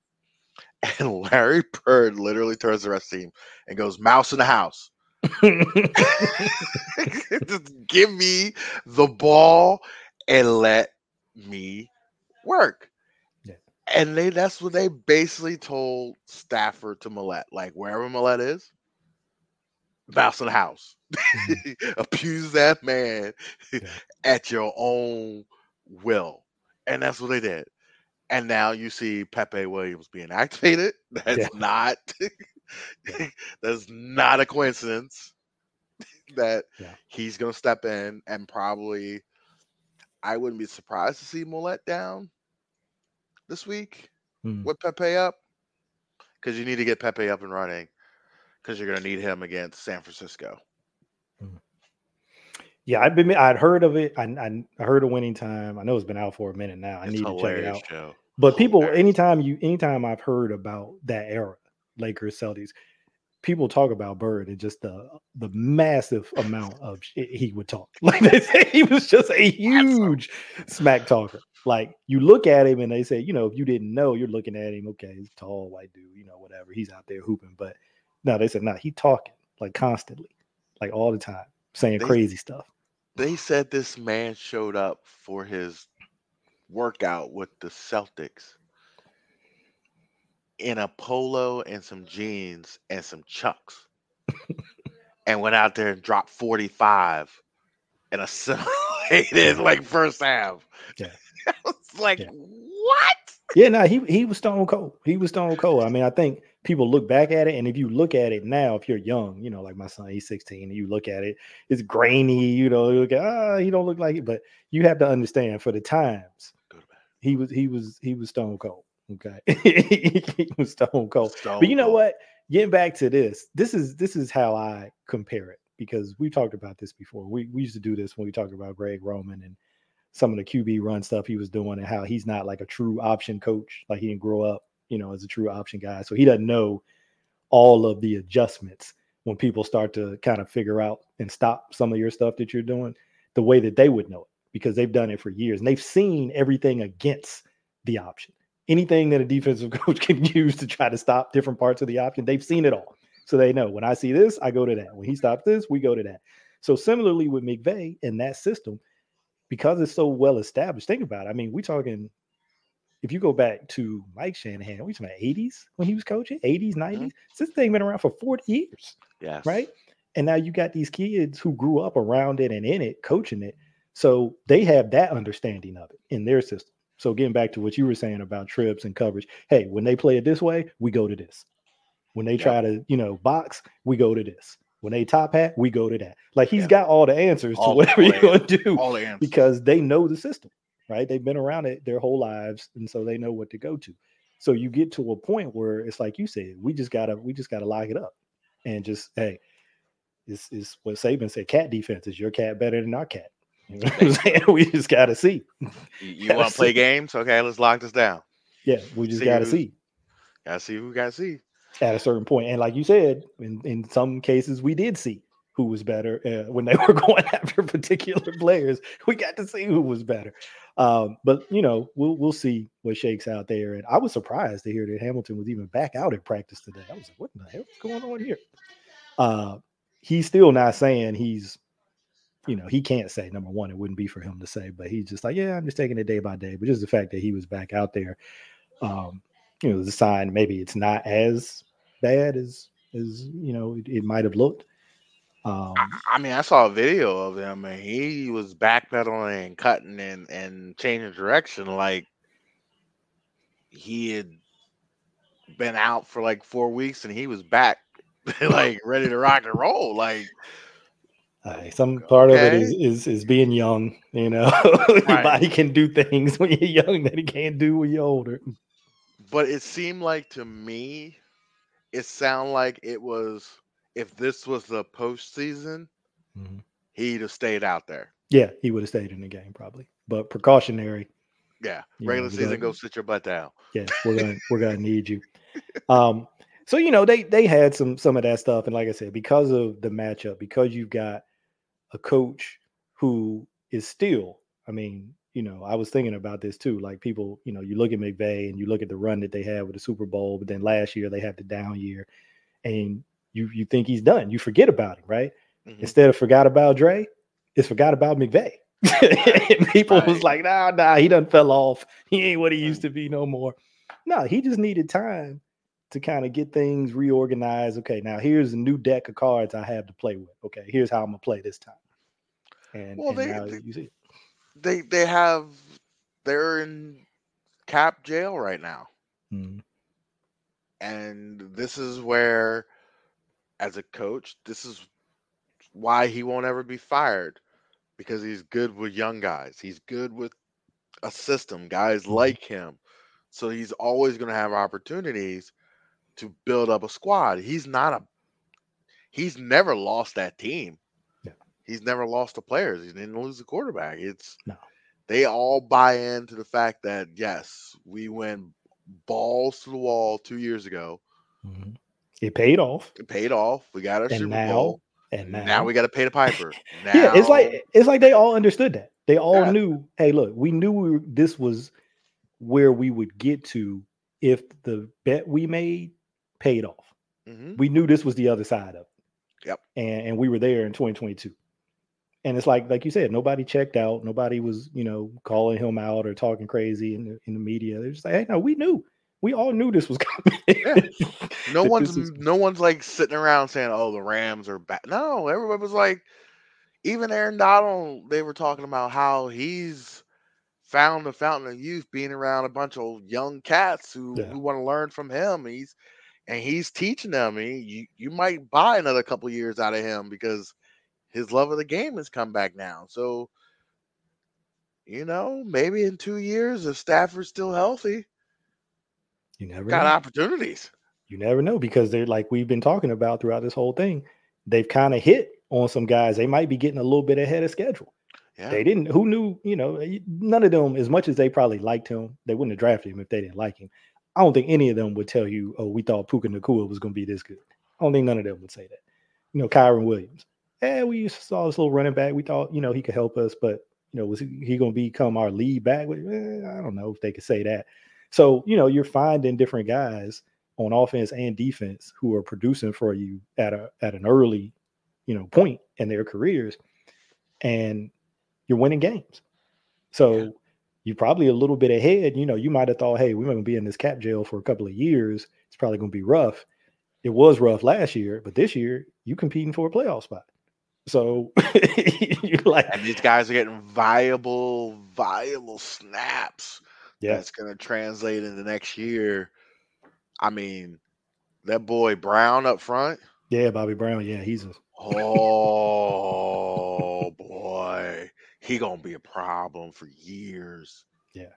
And Larry Bird literally turns the rest team and goes, "Mouse in the house." Just give me the ball and let me work.
Yeah.
And they that's what they basically told Stafford to Maulet. Like wherever Maulet is, mouse in the house. Mm-hmm. Abuse that man yeah. at your own will. And that's what they did. And now you see Pepe Williams being activated. That's yeah. not that's not a coincidence that yeah. he's gonna step in and probably I wouldn't be surprised to see Maulet down this week hmm. with Pepe up. Because you need to get Pepe up and running because you're gonna need him against San Francisco. Hmm.
Yeah, I've been. I'd heard of it. I, I heard of winning time. I know it's been out for a minute now. I it's need to check it out. Show. But people, anytime you, anytime I've heard about that era, Lakers, Celtics, people talk about Bird and just the the massive amount of shit he would talk. Like they say, he was just a huge smack talker. Like you look at him and they say, you know, if you didn't know, you're looking at him. Okay, he's tall, white dude, you know, whatever. He's out there hooping, but no, they said, no, nah, he talking like constantly, like all the time, saying they, crazy stuff
they said this man showed up for his workout with the Celtics in a polo and some jeans and some chucks and went out there and dropped 45 and assimilated like first half. Yeah. it's like, yeah. what?
Yeah, no, he he was stone cold. He was stone cold. I mean, I think people look back at it, and if you look at it now, if you're young, you know, like my son, he's 16, and you look at it, it's grainy. You know, you look at ah, he don't look like it, but you have to understand for the times, he was he was he was stone cold. Okay, stone cold. Stone but you know cold. what? Getting back to this, this is this is how I compare it because we talked about this before. We we used to do this when we talked about Greg Roman and some of the QB run stuff he was doing and how he's not like a true option coach. Like he didn't grow up you know, as a true option guy. So he doesn't know all of the adjustments when people start to kind of figure out and stop some of your stuff that you're doing the way that they would know it because they've done it for years and they've seen everything against the option. Anything that a defensive coach can use to try to stop different parts of the option, they've seen it all. So they know when I see this, I go to that. When he stops this, we go to that. So similarly with McVay and that system, because it's so well established, think about it. I mean, we're talking if you go back to Mike Shanahan, we talking about 80s when he was coaching, 80s, 90s. Mm-hmm. This thing been around for 40 years.
Yes.
Right. And now you got these kids who grew up around it and in it, coaching it. So they have that understanding of it in their system. So getting back to what you were saying about trips and coverage, hey, when they play it this way, we go to this. When they try to, you know, box, we go to this. When they top hat, we go to that. Like he's yeah. got all the answers all to whatever you're going to do. All the answers. Because they know the system right? They've been around it their whole lives, and so they know what to go to. So you get to a point where it's like you said, we just gotta we just gotta lock it up, and just hey, it's, is what Saban said. Cat defense is your cat better than our cat. You know what I'm saying? We just gotta see.
You, want to play games? Okay, let's lock this down.
Yeah, we just see gotta see.
Gotta see who gotta see
at a certain point. And like you said, in, in some cases we did see who was better uh, when they were going after particular players. We got to see who was better. Um, but you know, we'll we'll see what shakes out there. And I was surprised to hear that Hamilton was even back out at practice today. I was like, what the hell is going on here? Uh, he's still not saying he's, you know, he can't say number one, it wouldn't be for him to say, but he's just like, yeah, I'm just taking it day by day. But just the fact that he was back out there, um, you know, the sign maybe it's not as bad as as you know it, it might have looked.
Um, I, mean, I saw a video of him and he was backpedaling and cutting and, and changing direction like he had been out for like four weeks and he was back like ready to rock and roll. Like
uh, some part okay. of it is, is, is being young, you know. Your right. body can do things when you're young that it can't do when you're older.
But it seemed like to me, it sounded like it was if this was the postseason, mm-hmm. he'd have stayed out there.
Yeah, he would have stayed in the game probably, but precautionary.
Yeah, regular know, season, gonna, go sit your butt down.
Yeah, we're gonna we're gonna need you. Um, so you know they they had some some of that stuff, and like I said, because of the matchup, because you've got a coach who is still, I mean, you know, I was thinking about this too. Like people, you know, you look at McVay and you look at the run that they had with the Super Bowl, but then last year they had the down year, and you you think he's done. You forget about him, right? Mm-hmm. Instead of forgot about Dre, it's forgot about McVay. people right. was like, nah, nah, he done fell off. He ain't what he used to be no more. No, he just needed time to kind of get things reorganized. Okay, now here's a new deck of cards I have to play with. Okay, here's how I'm gonna play this time. And,
Well,
and
they- they-
you see,
They they have they're in cap jail right now.
Mhm.
And this is where, as a coach, this is why he won't ever be fired because he's good with young guys. He's good with a system, guys
Mhm.
like him. So he's always going to have opportunities to build up a squad. He's not a, he's never lost that team. He's never lost the players. He didn't lose the quarterback. It's,
No.
they all buy into the fact that, yes, we went balls to the wall two years ago.
Mhm. it paid off,
It paid off. We got our
and
Super
now,
Bowl.
and now,
Now, we got to pay the piper. Now,
yeah, it's like it's like they all understood that. They all knew. Hey, look, we knew we were, this was where we would get to if the bet we made paid off.
Mhm.
We knew this was the other side of it.
Yep.
And and we were there in 2022. And it's like like you said, nobody checked out. Nobody was you know calling him out or talking crazy in the, in the media. They're just like, hey, no, we knew. We all knew this was coming.
no one's
is-
no one's like sitting around saying, "Oh, the Rams are bad." No, everybody was like, even Aaron Donald. They were talking about how he's found the fountain of youth, being around a bunch of young cats who,
Yeah.
who want to learn from him. He's and he's teaching them. He, you you might buy another couple years out of him because his love of the game has come back now. So. You know, maybe in two years, if Stafford's still healthy,
you never
got
know.
opportunities.
You never know because they're like we've been talking about throughout this whole thing. They've kind of hit on some guys. They might be getting a little bit ahead of schedule.
Yeah.
They didn't. Who knew? You know, none of them. As much as they probably liked him, they wouldn't have drafted him if they didn't like him. I don't think any of them would tell you, "Oh, we thought Puka Nacua was going to be this good." I don't think none of them would say that. You know, Kyren Williams. Eh, we saw this little running back. We thought, you know, he could help us, but you know, was he, he going to become our lead back? Eh, I don't know if they could say that. So, you know, you're finding different guys on offense and defense who are producing for you at a at an early, you know, point in their careers, and you're winning games. So
Yeah.
you're probably a little bit ahead. You know, you might have thought, hey, we're going to be in this cap jail for a couple of years. It's probably going to be rough. It was rough last year, but this year you competing for a playoff spot. So you're like,
and these guys are getting viable, viable snaps.
yeah,
That's going to translate into next year. I mean, that boy Brown up front.
yeah, Bobby Brown, yeah, he's a
Oh boy, he gonna be a problem for years.
Yeah.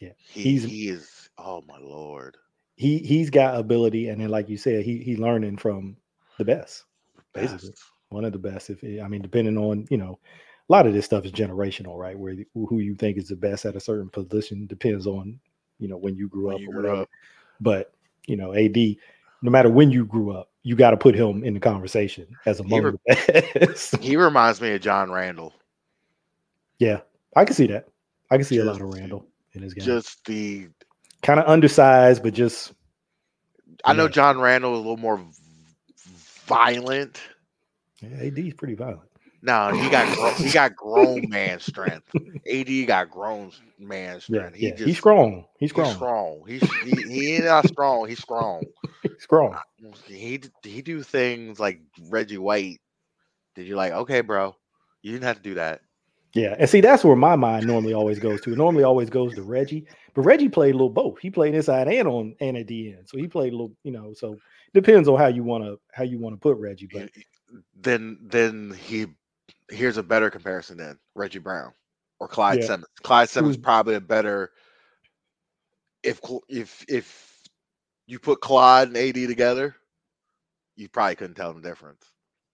Yeah.
he,
He's-
he is. Oh my lord,
he he's got ability, and then like you said, he he's learning from the best, basically
Best.
One of the best. If eh, I mean, depending on you know, a lot of this stuff is generational, right? Where who you think is the best at a certain position depends on you know when you grew
When
up
you
or
grew
whatever.
up.
But you know, AD, no matter when you grew up, you got to put him in the conversation as among
re-
the best.
He reminds me of John Randle.
yeah, I can see that. I can see a lot of Randle in his game.
Just the.
kind of undersized, but just
I know
Yeah.
John Randle is a little more violent.
Yeah, AD's pretty violent.
No, he got gro- he got grown man strength. AD got grown man
Yeah,
strength. He
yeah,
just,
he's strong. He's
He's
strong.
strong. He's he, he ain't not strong. He's strong.
He's strong.
He he do things like Reggie White. Did you like? Okay, bro, you didn't have to do that.
Yeah, and see that's where my mind normally always goes to. It normally always goes to Reggie, but Reggie played a little both. He played inside and on and at the end, so he played a little. You know, so depends on how you want to how you want to put Reggie. But
Then then he here's a better comparison then Reggie Brown or Clyde
Yeah.
Simmons. Clyde Simmons
Who's-
probably a better if if if you put Clyde and AD together, you probably couldn't tell the difference.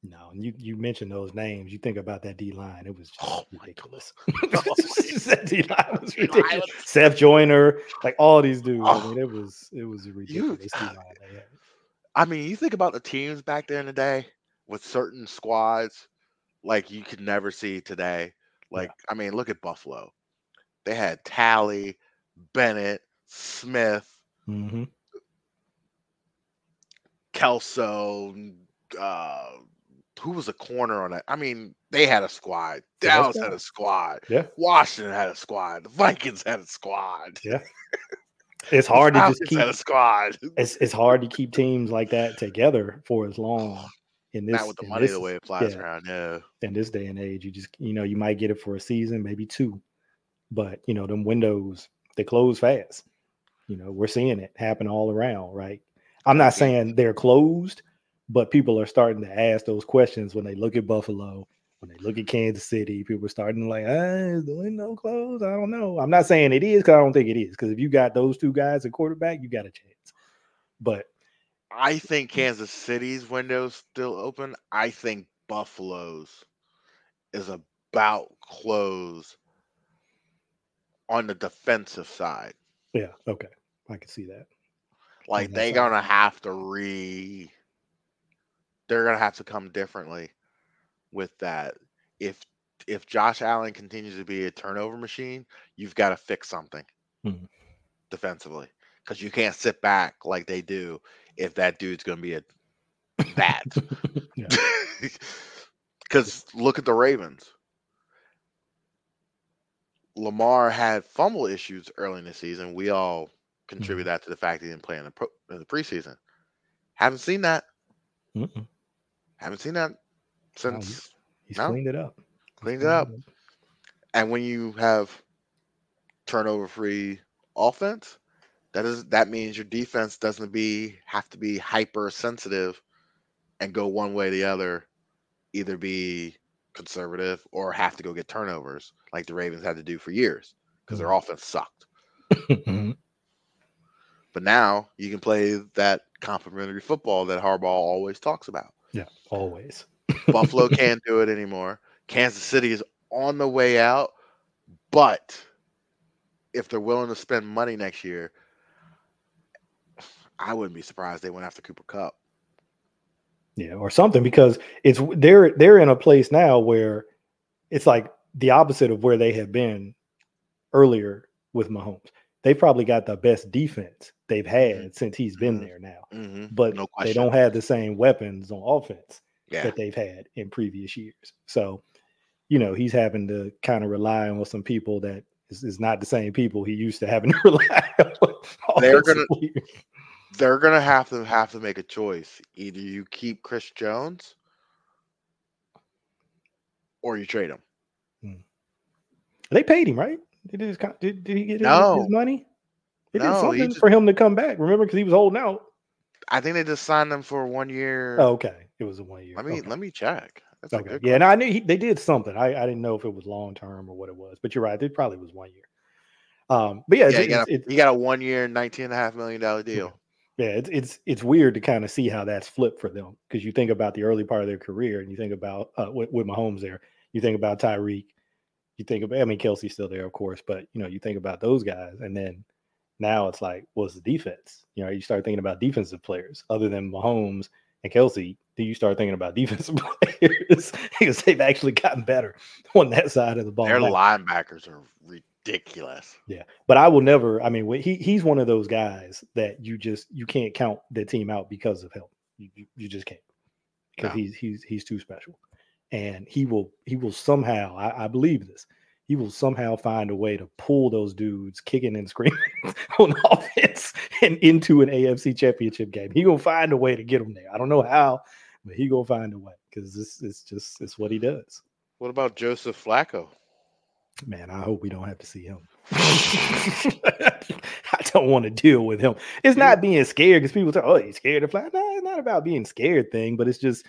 no, and you you mentioned those names. You think about that D line, it was just
Oh my
ridiculous.
Oh
that D line was ridiculous. Seth Joyner, like all these dudes. I
Oh.
mean, it was it was a ridiculous line.
I mean, you think about the teams back there in the day with certain squads like you could never see today. Like, I mean, look at Buffalo. They had Talley, Bennett, Smith,
Mhm.
Kelso, uh, who was a corner on that? I mean, they had a squad. Dallas
that's
had a squad.
Yeah.
Washington had a squad. The Vikings had a squad. Yeah.
it's hard to just keep
a squad.
It's it's hard to keep teams like that together for as long. In this,
Not with the money
this,
the way it flies
yeah.
around. Yeah.
in this day and age. You just you know you might get it for a season, maybe two, but you know them windows they close fast. You know we're seeing it happen all around, right? I'm not saying they're closed, but people are starting to ask those questions when they look at Buffalo, when they look at Kansas City. People are starting to like, ah, is the window closed? I don't know. I'm not saying it is because I don't think it is. Because if you got those two guys at quarterback, you got a chance. But
I think Kansas City's window's still open. I think Buffalo's is about close on the defensive side.
yeah, okay, I can see that.
Like
that
they
side.
gonna have to re they're gonna have to come differently with that. If if Josh Allen continues to be a turnover machine, you've got to fix something
Mhm.
defensively. Because you can't sit back like they do if that dude's gonna be a bad. Because look at the Ravens. Lamar had fumble issues early in the season. We all contribute
Mhm.
that to the fact he didn't play in the, pro, in the preseason. Haven't seen that.
Mm-mm.
Haven't seen that
No,
since.
He's
No.
cleaned it up. He's
Cleaned it up.
up.
And when you have turnover free offense, that is that means your defense doesn't be have to be hypersensitive and go one way or the other, either be conservative or have to go get turnovers like the Ravens had to do for years because their offense sucked.
Mhm.
But now you can play that complementary football that Harbaugh always talks about.
yeah, always.
Buffalo can't do it anymore. Kansas City is on the way out, but if they're willing to spend money next year, I wouldn't be surprised they went after Cooper Kupp.
Yeah, or something because it's they're they're in a place now where it's like the opposite of where they have been earlier with Mahomes. They've probably got the best defense they've had since he's been
Mhm.
there now.
Mm-hmm.
But
No
they don't have the same weapons on offense
Yeah,
that they've had in previous years. So, you know, he's having to kind of rely on some people that is, is not the same people he used to having to rely on.
They're gonna-. They're gonna have to have to make a choice. Either you keep Chris Jones, or you trade him.
They paid him, right? Did, his, did, did he get his,
No.
his money? They did
No, he
something
just-
for him to come back. Remember, because he was holding out.
I think they just signed him for one year.
Oh, okay. It was a one year.
let me
okay.
let me check. That's
Okay. Yeah, and I knew he, they did something. I, I didn't know if it was long term or what it was, but you're right. It probably was one year. Um, but yeah,
Yeah,
it's,
he got, a,
it's,
he got a one year, nineteen and a half million dollar deal.
Yeah, it's it's it's weird to kind of see how that's flipped for them because you think about the early part of their career and you think about uh, with, with Mahomes there, you think about Tyreek, you think about I mean Kelce's still there, of course, but you know you think about those guys, and then now it's like, what's the defense? You know, you start thinking about defensive players other than Mahomes and Kelce. Do you start thinking about defensive players because they've actually gotten better on that side of the ball?
Their linebackers are ridiculous.
Yeah, but I will never. I mean, he he's one of those guys that you just you can't count the team out because of him. You you, you just can't because
No.
he's he's he's too special, and he will he will somehow. I, I believe this. He will somehow find a way to pull those dudes kicking and screaming on offense and into an AFC Championship game. He gonna find a way to get them there. I don't know how, but he gonna find a way because this is just it's what he does.
What about Joseph Flacco?
Man, I hope we don't have to see him. I don't want to deal with him. It's not being scared because people say, "Oh, he's scared to fly." No, it's not about being scared thing, but it's just,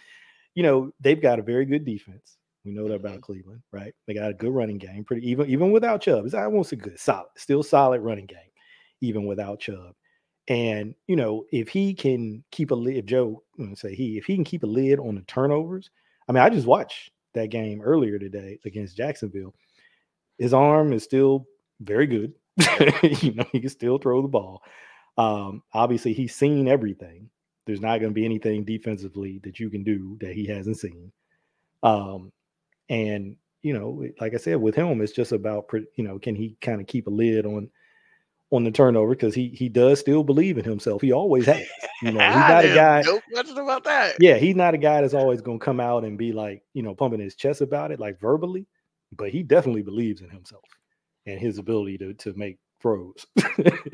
you know, they've got a very good defense. We know that about mm-hmm. Cleveland, right? They got a good running game, pretty even even without Chubb. It's, won't say good, solid, still solid running game, even without Chubb. And you know, if he can keep a lid, if Joe say he, if he can keep a lid on the turnovers. I mean, I just watched that game earlier today against Jacksonville his arm is still very good. you know, he can still throw the ball. Um, obviously, he's seen everything. There's not going to be anything defensively that you can do that he hasn't seen. Um, and you know, like I said, with him, it's just about you know, can he kind of keep a lid on on the turnover because he he does still believe in himself. He always has. You know, he's not a guy.
No question about that.
Yeah, he's not a guy that's always going to come out and be like, you know, pumping his chest about it, like verbally, but he definitely believes in himself and his ability to to make throws.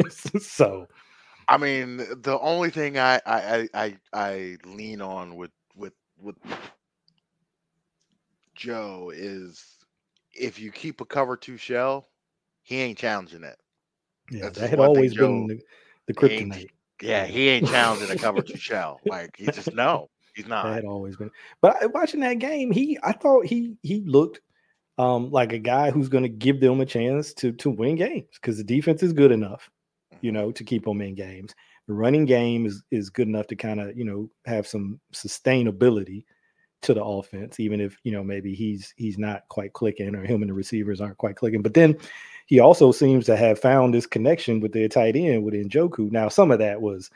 so,
I mean, the only thing I I I I lean on with with with Joe is if you keep a cover two shell, he ain't challenging it.
Yeah, That's that had always been the, the kryptonite.
Yeah, he ain't challenging a cover two shell. Like he just no, he's not.
That had always been. But watching that game, he I thought he he looked um like a guy who's going to give them a chance to to win games because the defense is good enough, you mm-hmm. know, to keep them in games. The running game is is good enough to kind of you know have some sustainability to the offense, even if you know maybe he's he's not quite clicking or him and the receivers aren't quite clicking. But then he also seems to have found this connection with their tight end with Njoku. Now, some of that was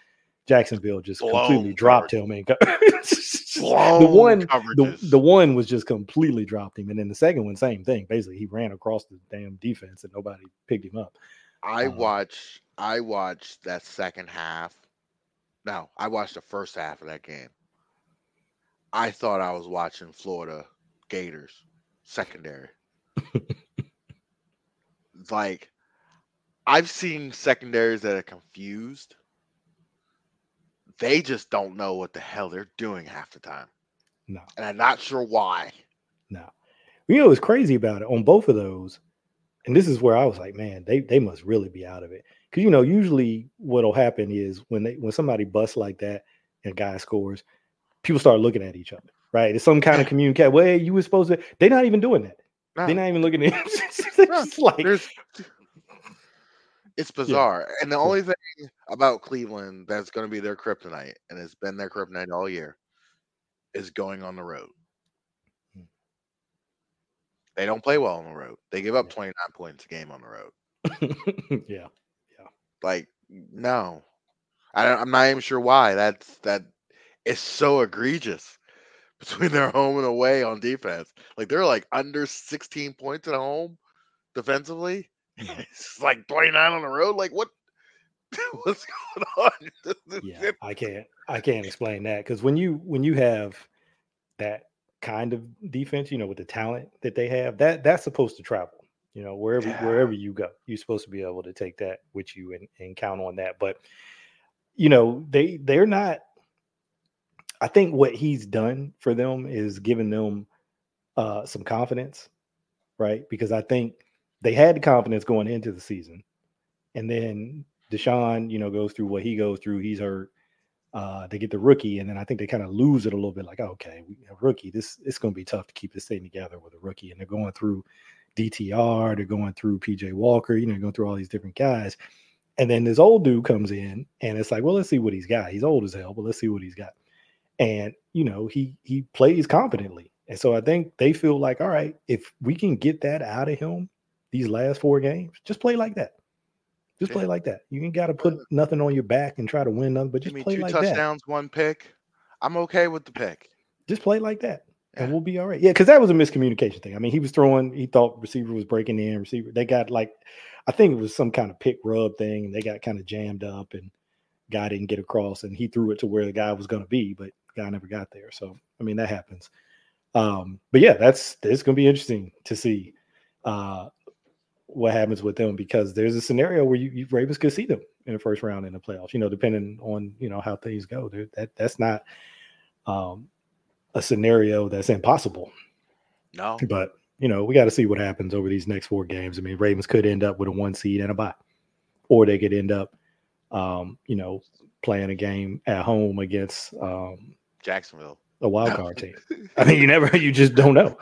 Jacksonville just Blown completely dropped him and the one the, the one was just completely dropped him. And then the second one, same thing. Basically, he ran across the damn defense and nobody picked him up.
I um, watched I watched that second half. No, I watched the first half of that game. I thought I was watching Florida Gators secondary. like I've seen secondaries that are confused. They just don't know what the hell they're doing half the time.
No.
And I'm not sure why.
No. You know what's crazy about it on both of those, and this is where I was like, man, they they must really be out of it. Because you know, usually what'll happen is when they when somebody busts like that and a guy scores, people start looking at each other, right? It's some kind of communicate. Well, you were supposed to. They're not even doing that. No. They're not even looking at him. it's like There's,
it's bizarre. Yeah. And the only thing about Cleveland that's going to be their kryptonite, and it's been their kryptonite all year, is going on the road. Hmm. They don't play well on the road. They give up 29 points a game on the
road. yeah. Yeah.
Like, no. I am not even sure why. That's that is so egregious between their home and away on defense. Like they're like under 16 points at home defensively. It's like 29 on the road. Like what what's going
on? yeah, I can't I can't explain that because when you when you have that kind of defense, you know, with the talent that they have, that that's supposed to travel. You know, wherever yeah. wherever you go, you're supposed to be able to take that with you and, and count on that. But you know, they they're not I think what he's done for them is giving them uh, some confidence, right? Because I think they had the confidence going into the season, and then Deshaun, you know, goes through what he goes through. He's hurt. Uh, they get the rookie, and then I think they kind of lose it a little bit. Like, okay, we rookie. This it's going to be tough to keep this thing together with a rookie, and they're going through DTR. They're going through PJ Walker. You know, going through all these different guys. And then this old dude comes in, and it's like, well, let's see what he's got. He's old as hell, but let's see what he's got and you know he he plays competently and so i think they feel like all right if we can get that out of him these last four games just play like that just play like that you ain't got to put nothing on your back and try to win nothing, but just play
two
like
touchdowns
that.
one pick i'm okay with the pick
just play like that yeah. and we'll be all right yeah because that was a miscommunication thing i mean he was throwing he thought receiver was breaking in receiver they got like i think it was some kind of pick rub thing and they got kind of jammed up and guy didn't get across and he threw it to where the guy was going to be but guy never got there. So I mean that happens. Um, but yeah, that's it's gonna be interesting to see uh, what happens with them because there's a scenario where you, you Ravens could see them in the first round in the playoffs. You know, depending on you know how things go. Dude, that that's not um, a scenario that's impossible.
No,
but you know we got to see what happens over these next four games. I mean, Ravens could end up with a one seed and a bye, or they could end up, um, you know, playing a game at home against um,
Jacksonville.
A wild card team. I mean, you never, you just don't know.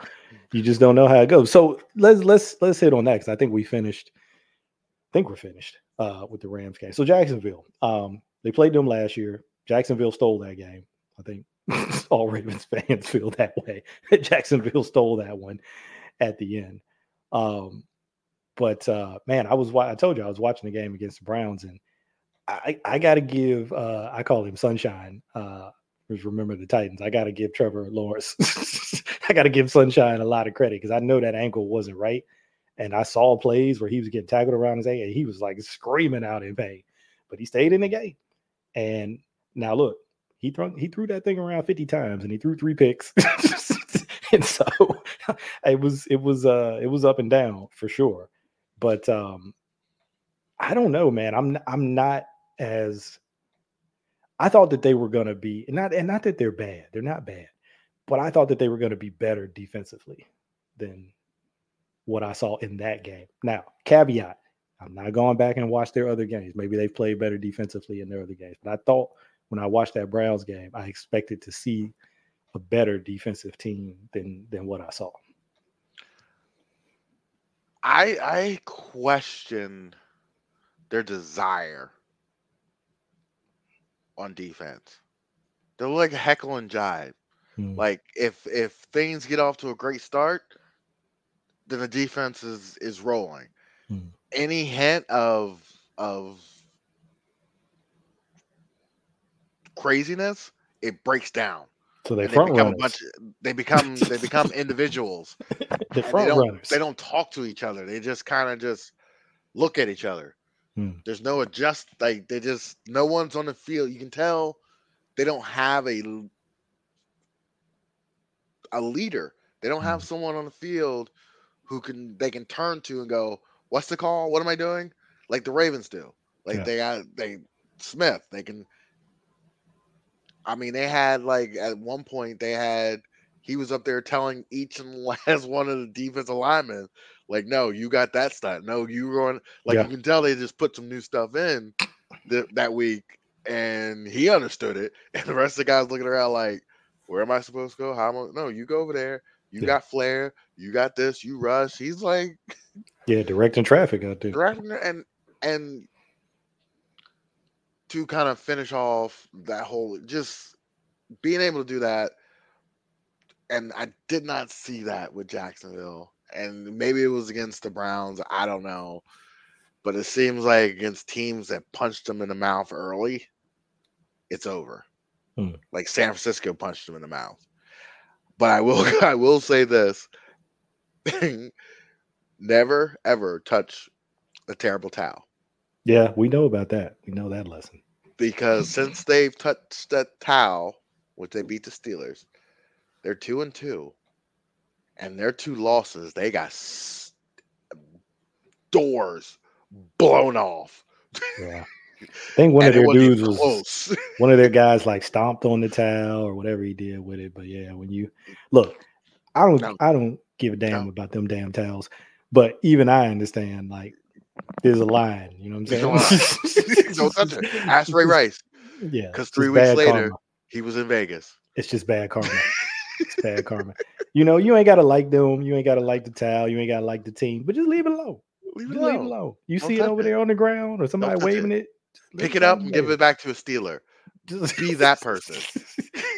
You just don't know how it goes. So let's let's let's hit on that because I think we finished. I think we're finished uh, with the Rams game. So Jacksonville, um, they played them last year. Jacksonville stole that game. I think all Ravens fans feel that way. Jacksonville stole that one at the end. Um, but uh, man, I was I told you I was watching the game against the Browns, and I I got to give uh, I call him Sunshine. Uh, remember the Titans. I got to give Trevor Lawrence, I got to give Sunshine a lot of credit because I know that ankle wasn't right. And I saw plays where he was getting tackled around his ankle. He was like screaming out in pain, but he stayed in the game. And now look, he threw he threw that thing around 50 times and he threw three picks. and so it was it was uh it was up and down for sure. But um I don't know, man. I'm I'm not as I thought that they were to be and not and not that they're bad. They're not bad. But I thought that they were going to be better defensively than what I saw in that game. Now, caveat, I'm not going back and watch their other games. Maybe they've played better defensively in their other games. But I thought when I watched that Browns game, I expected to see a better defensive team than than what I saw.
I I question their desire on defense. They're like heckle and jive. Hmm. Like if if things get off to a great start, then the defense is is rolling. Hmm. Any hint of of craziness, it breaks down.
So they, front
become
runners.
a bunch. They become they become individuals.
the front
they don't,
runners.
They don't talk to each other. They just kind of just look at each other. Hmm. There's no adjust. Like they just no one's on the field. You can tell they don't have a a leader. They don't have hmm. someone on the field who can they can turn to and go, "What's the call? What am I doing?" Like the Ravens do. Like yeah. they got they Smith. They can. I mean, they had like at one point they had he was up there telling each and last one of the defensive linemen, like, no, you got that stunt. No, you run like yeah. you can tell they just put some new stuff in th- that week, and he understood it. And the rest of the guys looking around like, where am I supposed to go? How am I? No, you go over there. You yeah. got flare. You got this. You rush. He's like,
yeah, directing traffic out there.
Directing and and to kind of finish off that whole just being able to do that and I did not see that with Jacksonville. And maybe it was against the Browns. I don't know. But it seems like against teams that punched them in the mouth early, it's over. Hmm. Like San Francisco punched them in the mouth. But I will I will say this. Never ever touch a terrible towel.
Yeah, we know about that. We know that lesson.
Because since they've touched that towel, which they beat the Steelers, they're two and two, and their two losses, they got s- doors blown off.
Yeah. I think one of their dudes was one of their guys like stomped on the towel or whatever he did with it. But yeah, when you look, I don't no. I don't give a damn no. about them damn towels. But even I understand like there's a line, you know what I'm saying?
don't touch it. Ask Ray Rice.
Yeah.
Because three weeks later, karma. he was in Vegas.
It's just bad karma. It's bad karma. You know, you ain't gotta like them. You ain't gotta like the towel. You ain't gotta like the team, but just leave it alone. Leave it, alone. Leave it alone. You Don't see it over it. there on the ground or somebody waving it.
it Pick it up and give it back to a Steeler. Just be that person.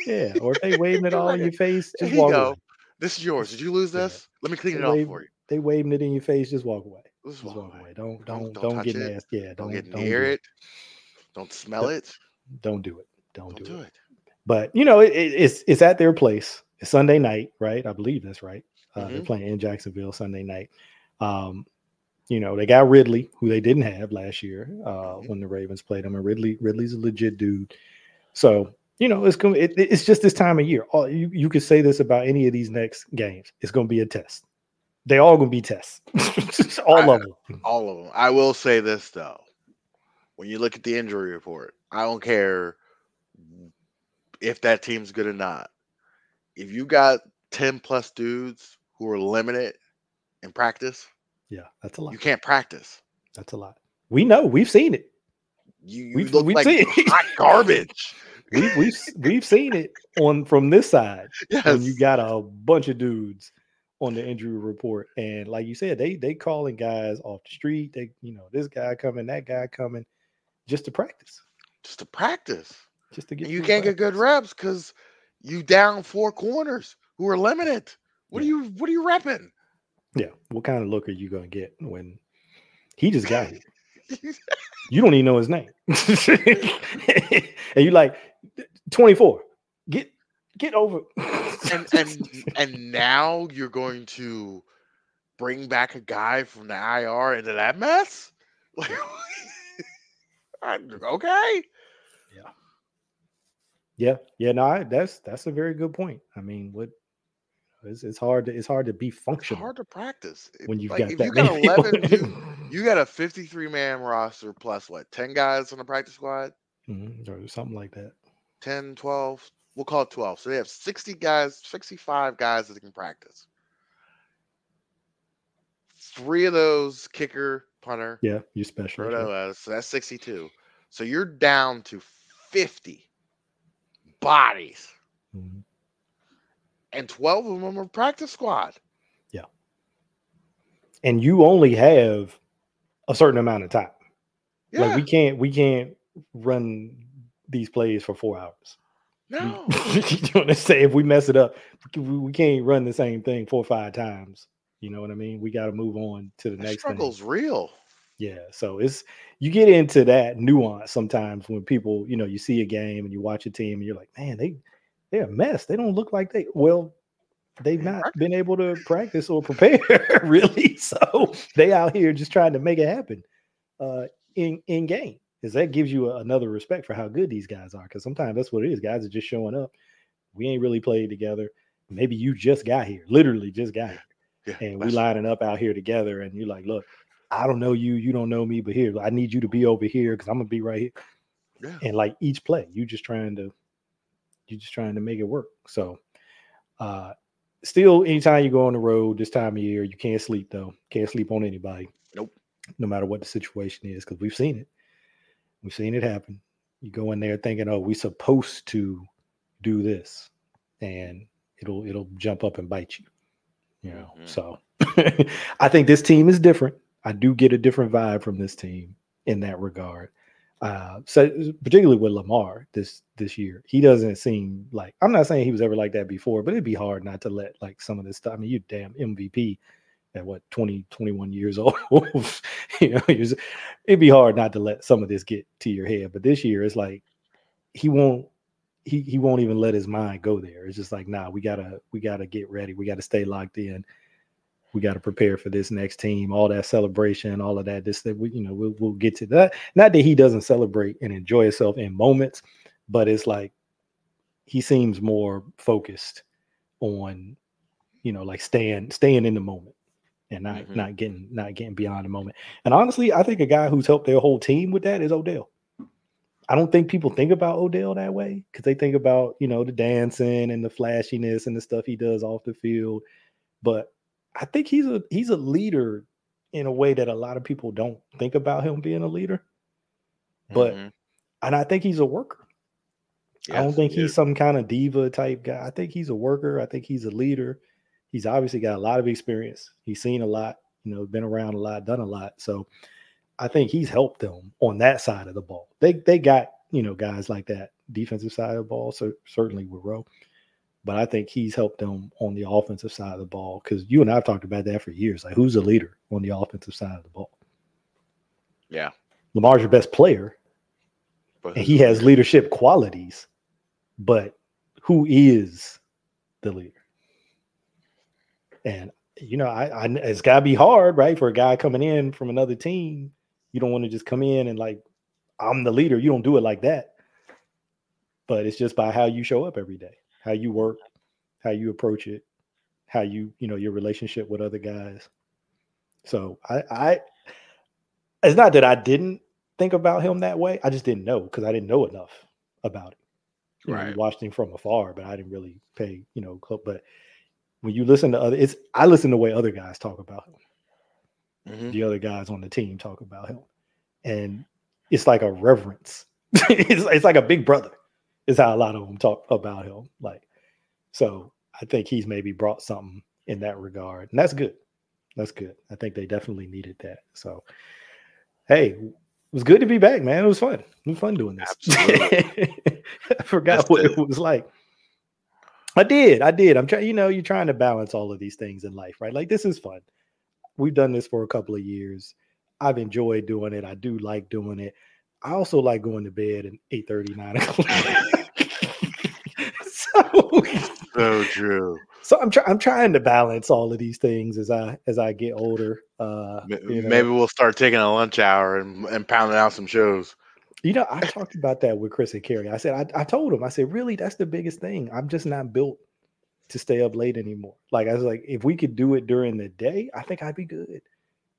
yeah, or if they waving it all in your face, just walk away.
This is yours. Did you lose this? Yeah. Let me clean they it wave, off for you.
They waving it in your face. Just walk away. Just, just walk, away. away. Don't don't don't, don't get nasty. Yeah,
don't, don't get near it. it. Don't smell it.
Don't do it. Don't, don't
do,
do it.
it.
But you know, it, it's it's at their place. It's Sunday night, right? I believe that's right. Uh, mm-hmm. They're playing in Jacksonville Sunday night. Um, you know, they got Ridley, who they didn't have last year uh, mm-hmm. when the Ravens played him. And Ridley, Ridley's a legit dude. So you know, it's. It, it's just this time of year. All, you you could say this about any of these next games. It's going to be a test. They all going to be tests. all I, of them.
All of them. I will say this though, when you look at the injury report, I don't care if that team's good or not if you got 10 plus dudes who are limited in practice,
yeah, that's a lot.
You can't practice.
That's a lot. We know. We've seen it.
You, you we've, look we've like seen hot garbage.
we, we've we've seen it on from this side. Yes. When you got a bunch of dudes on the injury report, and like you said, they they calling guys off the street. They you know this guy coming, that guy coming, just to practice.
Just to practice.
Just to get.
And you can't practice. get good reps because you down four corners who are limited. What yeah. are you what are you repping?
Yeah. What kind of look are you gonna get when he just got here? you don't even know his name. and you like 24. Get get over.
and and and now you're going to bring back a guy from the IR into that mess? Like okay.
Yeah, yeah, Yeah. no, I, that's that's a very good point. I mean, what it's, it's hard to it's hard to be functional. It's
hard to practice
when you've
like,
got that.
You got 11 dudes, You got a 53 man roster plus what, 10 guys on the practice squad?
Mhm, or something like that.
10, 12. We'll call it 12. So they have 60 guys, 65 guys that can practice. Three of those kicker, punter,
Yeah, you special.
Roto, so that's 62. So you're down to 50 bodies,
Mhm.
And 12 of them are practice squad. Yeah.
And you only have a certain amount of time.
Yeah,
Like we can't we can't run these plays for four hours.
No.
you know what I'm saying? If we mess it up, we, can't run the same thing four or five times. You know what I mean? We got to move on to the next thing.
struggle's real.
Yeah. So it's you get into that nuance sometimes when people, you know, you see a game and you watch a team and you're like, man, they they're a mess. They don't look like they well, they've not been able to practice or prepare really. So they out here just trying to make it happen uh in in game. Because that gives you a- another respect for how good these guys are. Because sometimes that's what it is. Guys are just showing up. We ain't really played together. Maybe you just got here, literally just got here
Yeah,
and we lining up out here together and you're like look i don't know you you don't know me but here i need you to be over here because i'm gonna be right here
yeah.
and like each play you just trying to you just trying to make it work. So uh still anytime you go on the road this time of year you can't sleep though. Can't sleep on anybody.
Nope.
no matter what the situation is because we've seen it. We've seen it happen. You go in there thinking oh we're supposed to do this and it'll it'll jump up and bite you you know?
Mhm.
so i think this team is different. I do get a different vibe from this team in that regard uh so particularly with lamar this this year he doesn't seem like i'm not saying he was ever like that before but it'd be hard not to let like some of this stuff i mean you damn mvp at what 20 21 years old you know it'd be hard not to let some of this get to your head but this year it's like he won't he he won't even let his mind go there. It's just like, nah, we gotta we gotta get ready. We gotta stay locked in. We gotta prepare for this next team. All that celebration, all of that. This that we you know we'll we'll get to that. Not that he doesn't celebrate and enjoy himself in moments, but it's like he seems more focused on you know like staying staying in the moment and not
Mhm.
not getting not getting beyond the moment. And honestly, I think a guy who's helped their whole team with that is Odell. I don't think people think about Odell that way because they think about you know the dancing and the flashiness and the stuff he does off the field. But I think he's a he's a leader in a way that a lot of people don't think about him being a leader. But
Mhm.
and I think he's a worker. I don't think
he
he's some kind of diva type guy. I think he's a worker. I think he's a leader. He's obviously got a lot of experience. He's seen a lot, you know, been around a lot, done a lot. So I think he's helped them on that side of the ball. They they got, you know, guys like that defensive side of the ball, so certainly with Rowe. But I think he's helped them on the offensive side of the ball because you and I've talked about that for years. Like, who's the leader on the offensive side of the ball?
Yeah.
Lamar's your best player,
But
and he has leadership qualities, but who is the leader? And you know, I, I it's got to be hard, right, for a guy coming in from another team. You don't want to just come in and like, I'm the leader. You don't do it like that. But it's just by how you show up every day, how you work, how you approach it, how you, you know, your relationship with other guys. So I, I, it's not that I didn't think about him that way. I just didn't know because I didn't know enough about it. You know,
Right.
watched him from afar, but I didn't really pay, you know, close. But when you listen to other, it's I listen to the way other guys talk about him,
Mhm.
the other guys on the team talk about him, and it's like a reverence. it's, it's like a big brother, is how a lot of them talk about him. Like, so I think he's maybe brought something in that regard, and that's good. That's good. I think they definitely needed that. So, hey, it was good to be back, man. It was fun. It was fun doing this. I forgot what
it.
it was like. I did. I did. I'm trying, you know, you're trying to balance all of these things in life, right? Like this is fun. We've done this for a couple of years. I've enjoyed doing it. I do like doing it. I also like going to bed at 8 39 o'clock. So,
So true.
so I'm trying I'm trying to balance all of these things as I as I get older. Uh you know.
Maybe we'll start taking a lunch hour and, and pounding out some shows.
You know, I talked about that with Chris and Carrie. I said, I, I told him, I said, really, that's the biggest thing. I'm just not built to stay up late anymore. Like I was like, if we could do it during the day, I think I'd be good.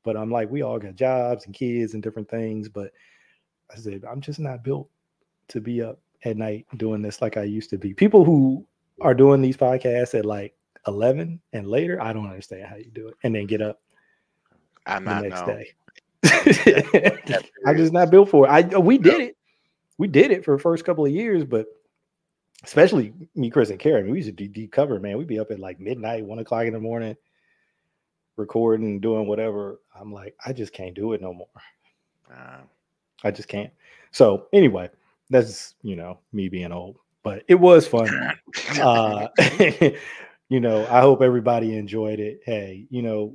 But I'm like, we all got jobs and kids and different things. But I said, I'm just not built to be up at night doing this like I used to be. People who are doing these podcasts at like 11 and later, I don't understand how you do it. And then get up
I'm
the
not
next
no.
day. I'm just not built for it. I we did it. We did it for the first couple of years, but especially me, Chris, and Karen, we used to do deep cover, man. We'd be up at like midnight, one o'clock in the morning, recording, doing whatever. I'm like, I just can't do it no more.
Uh,
I just can't. So anyway, that's you know me being old, but it was fun. uh, you know, I hope everybody enjoyed it. Hey, you know,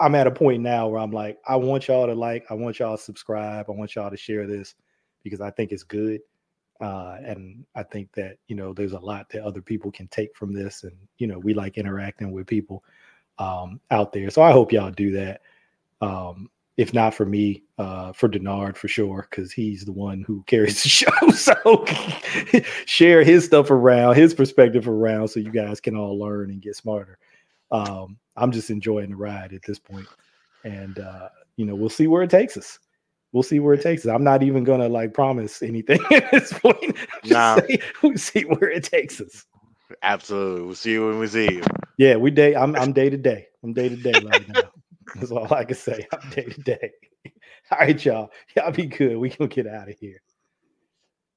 I'm at a point now where I'm like, I want y'all to like, I want y'all to subscribe, I want y'all to share this because I think it's good. Uh, and I think that you know there's a lot that other people can take from this, and you know we like interacting with people um, out there. So I hope y'all do that. Um, if not for me, uh, for Dennard for sure, because he's the one who carries the show. So share his stuff around, his perspective around, so you guys can all learn and get smarter. Um, I'm just enjoying the ride at this point, and uh, you know we'll see where it takes us. We'll see where it takes us. I'm not even gonna like promise anything at this point. Just
Nah.
say we'll see where it takes us.
absolutely. We'll see you when we see you.
Yeah, we day. I'm I'm day to day. I'm day to day right now. That's all I can say. I'm day to day. All right, y'all. Y'all be good. We gonna get out of here.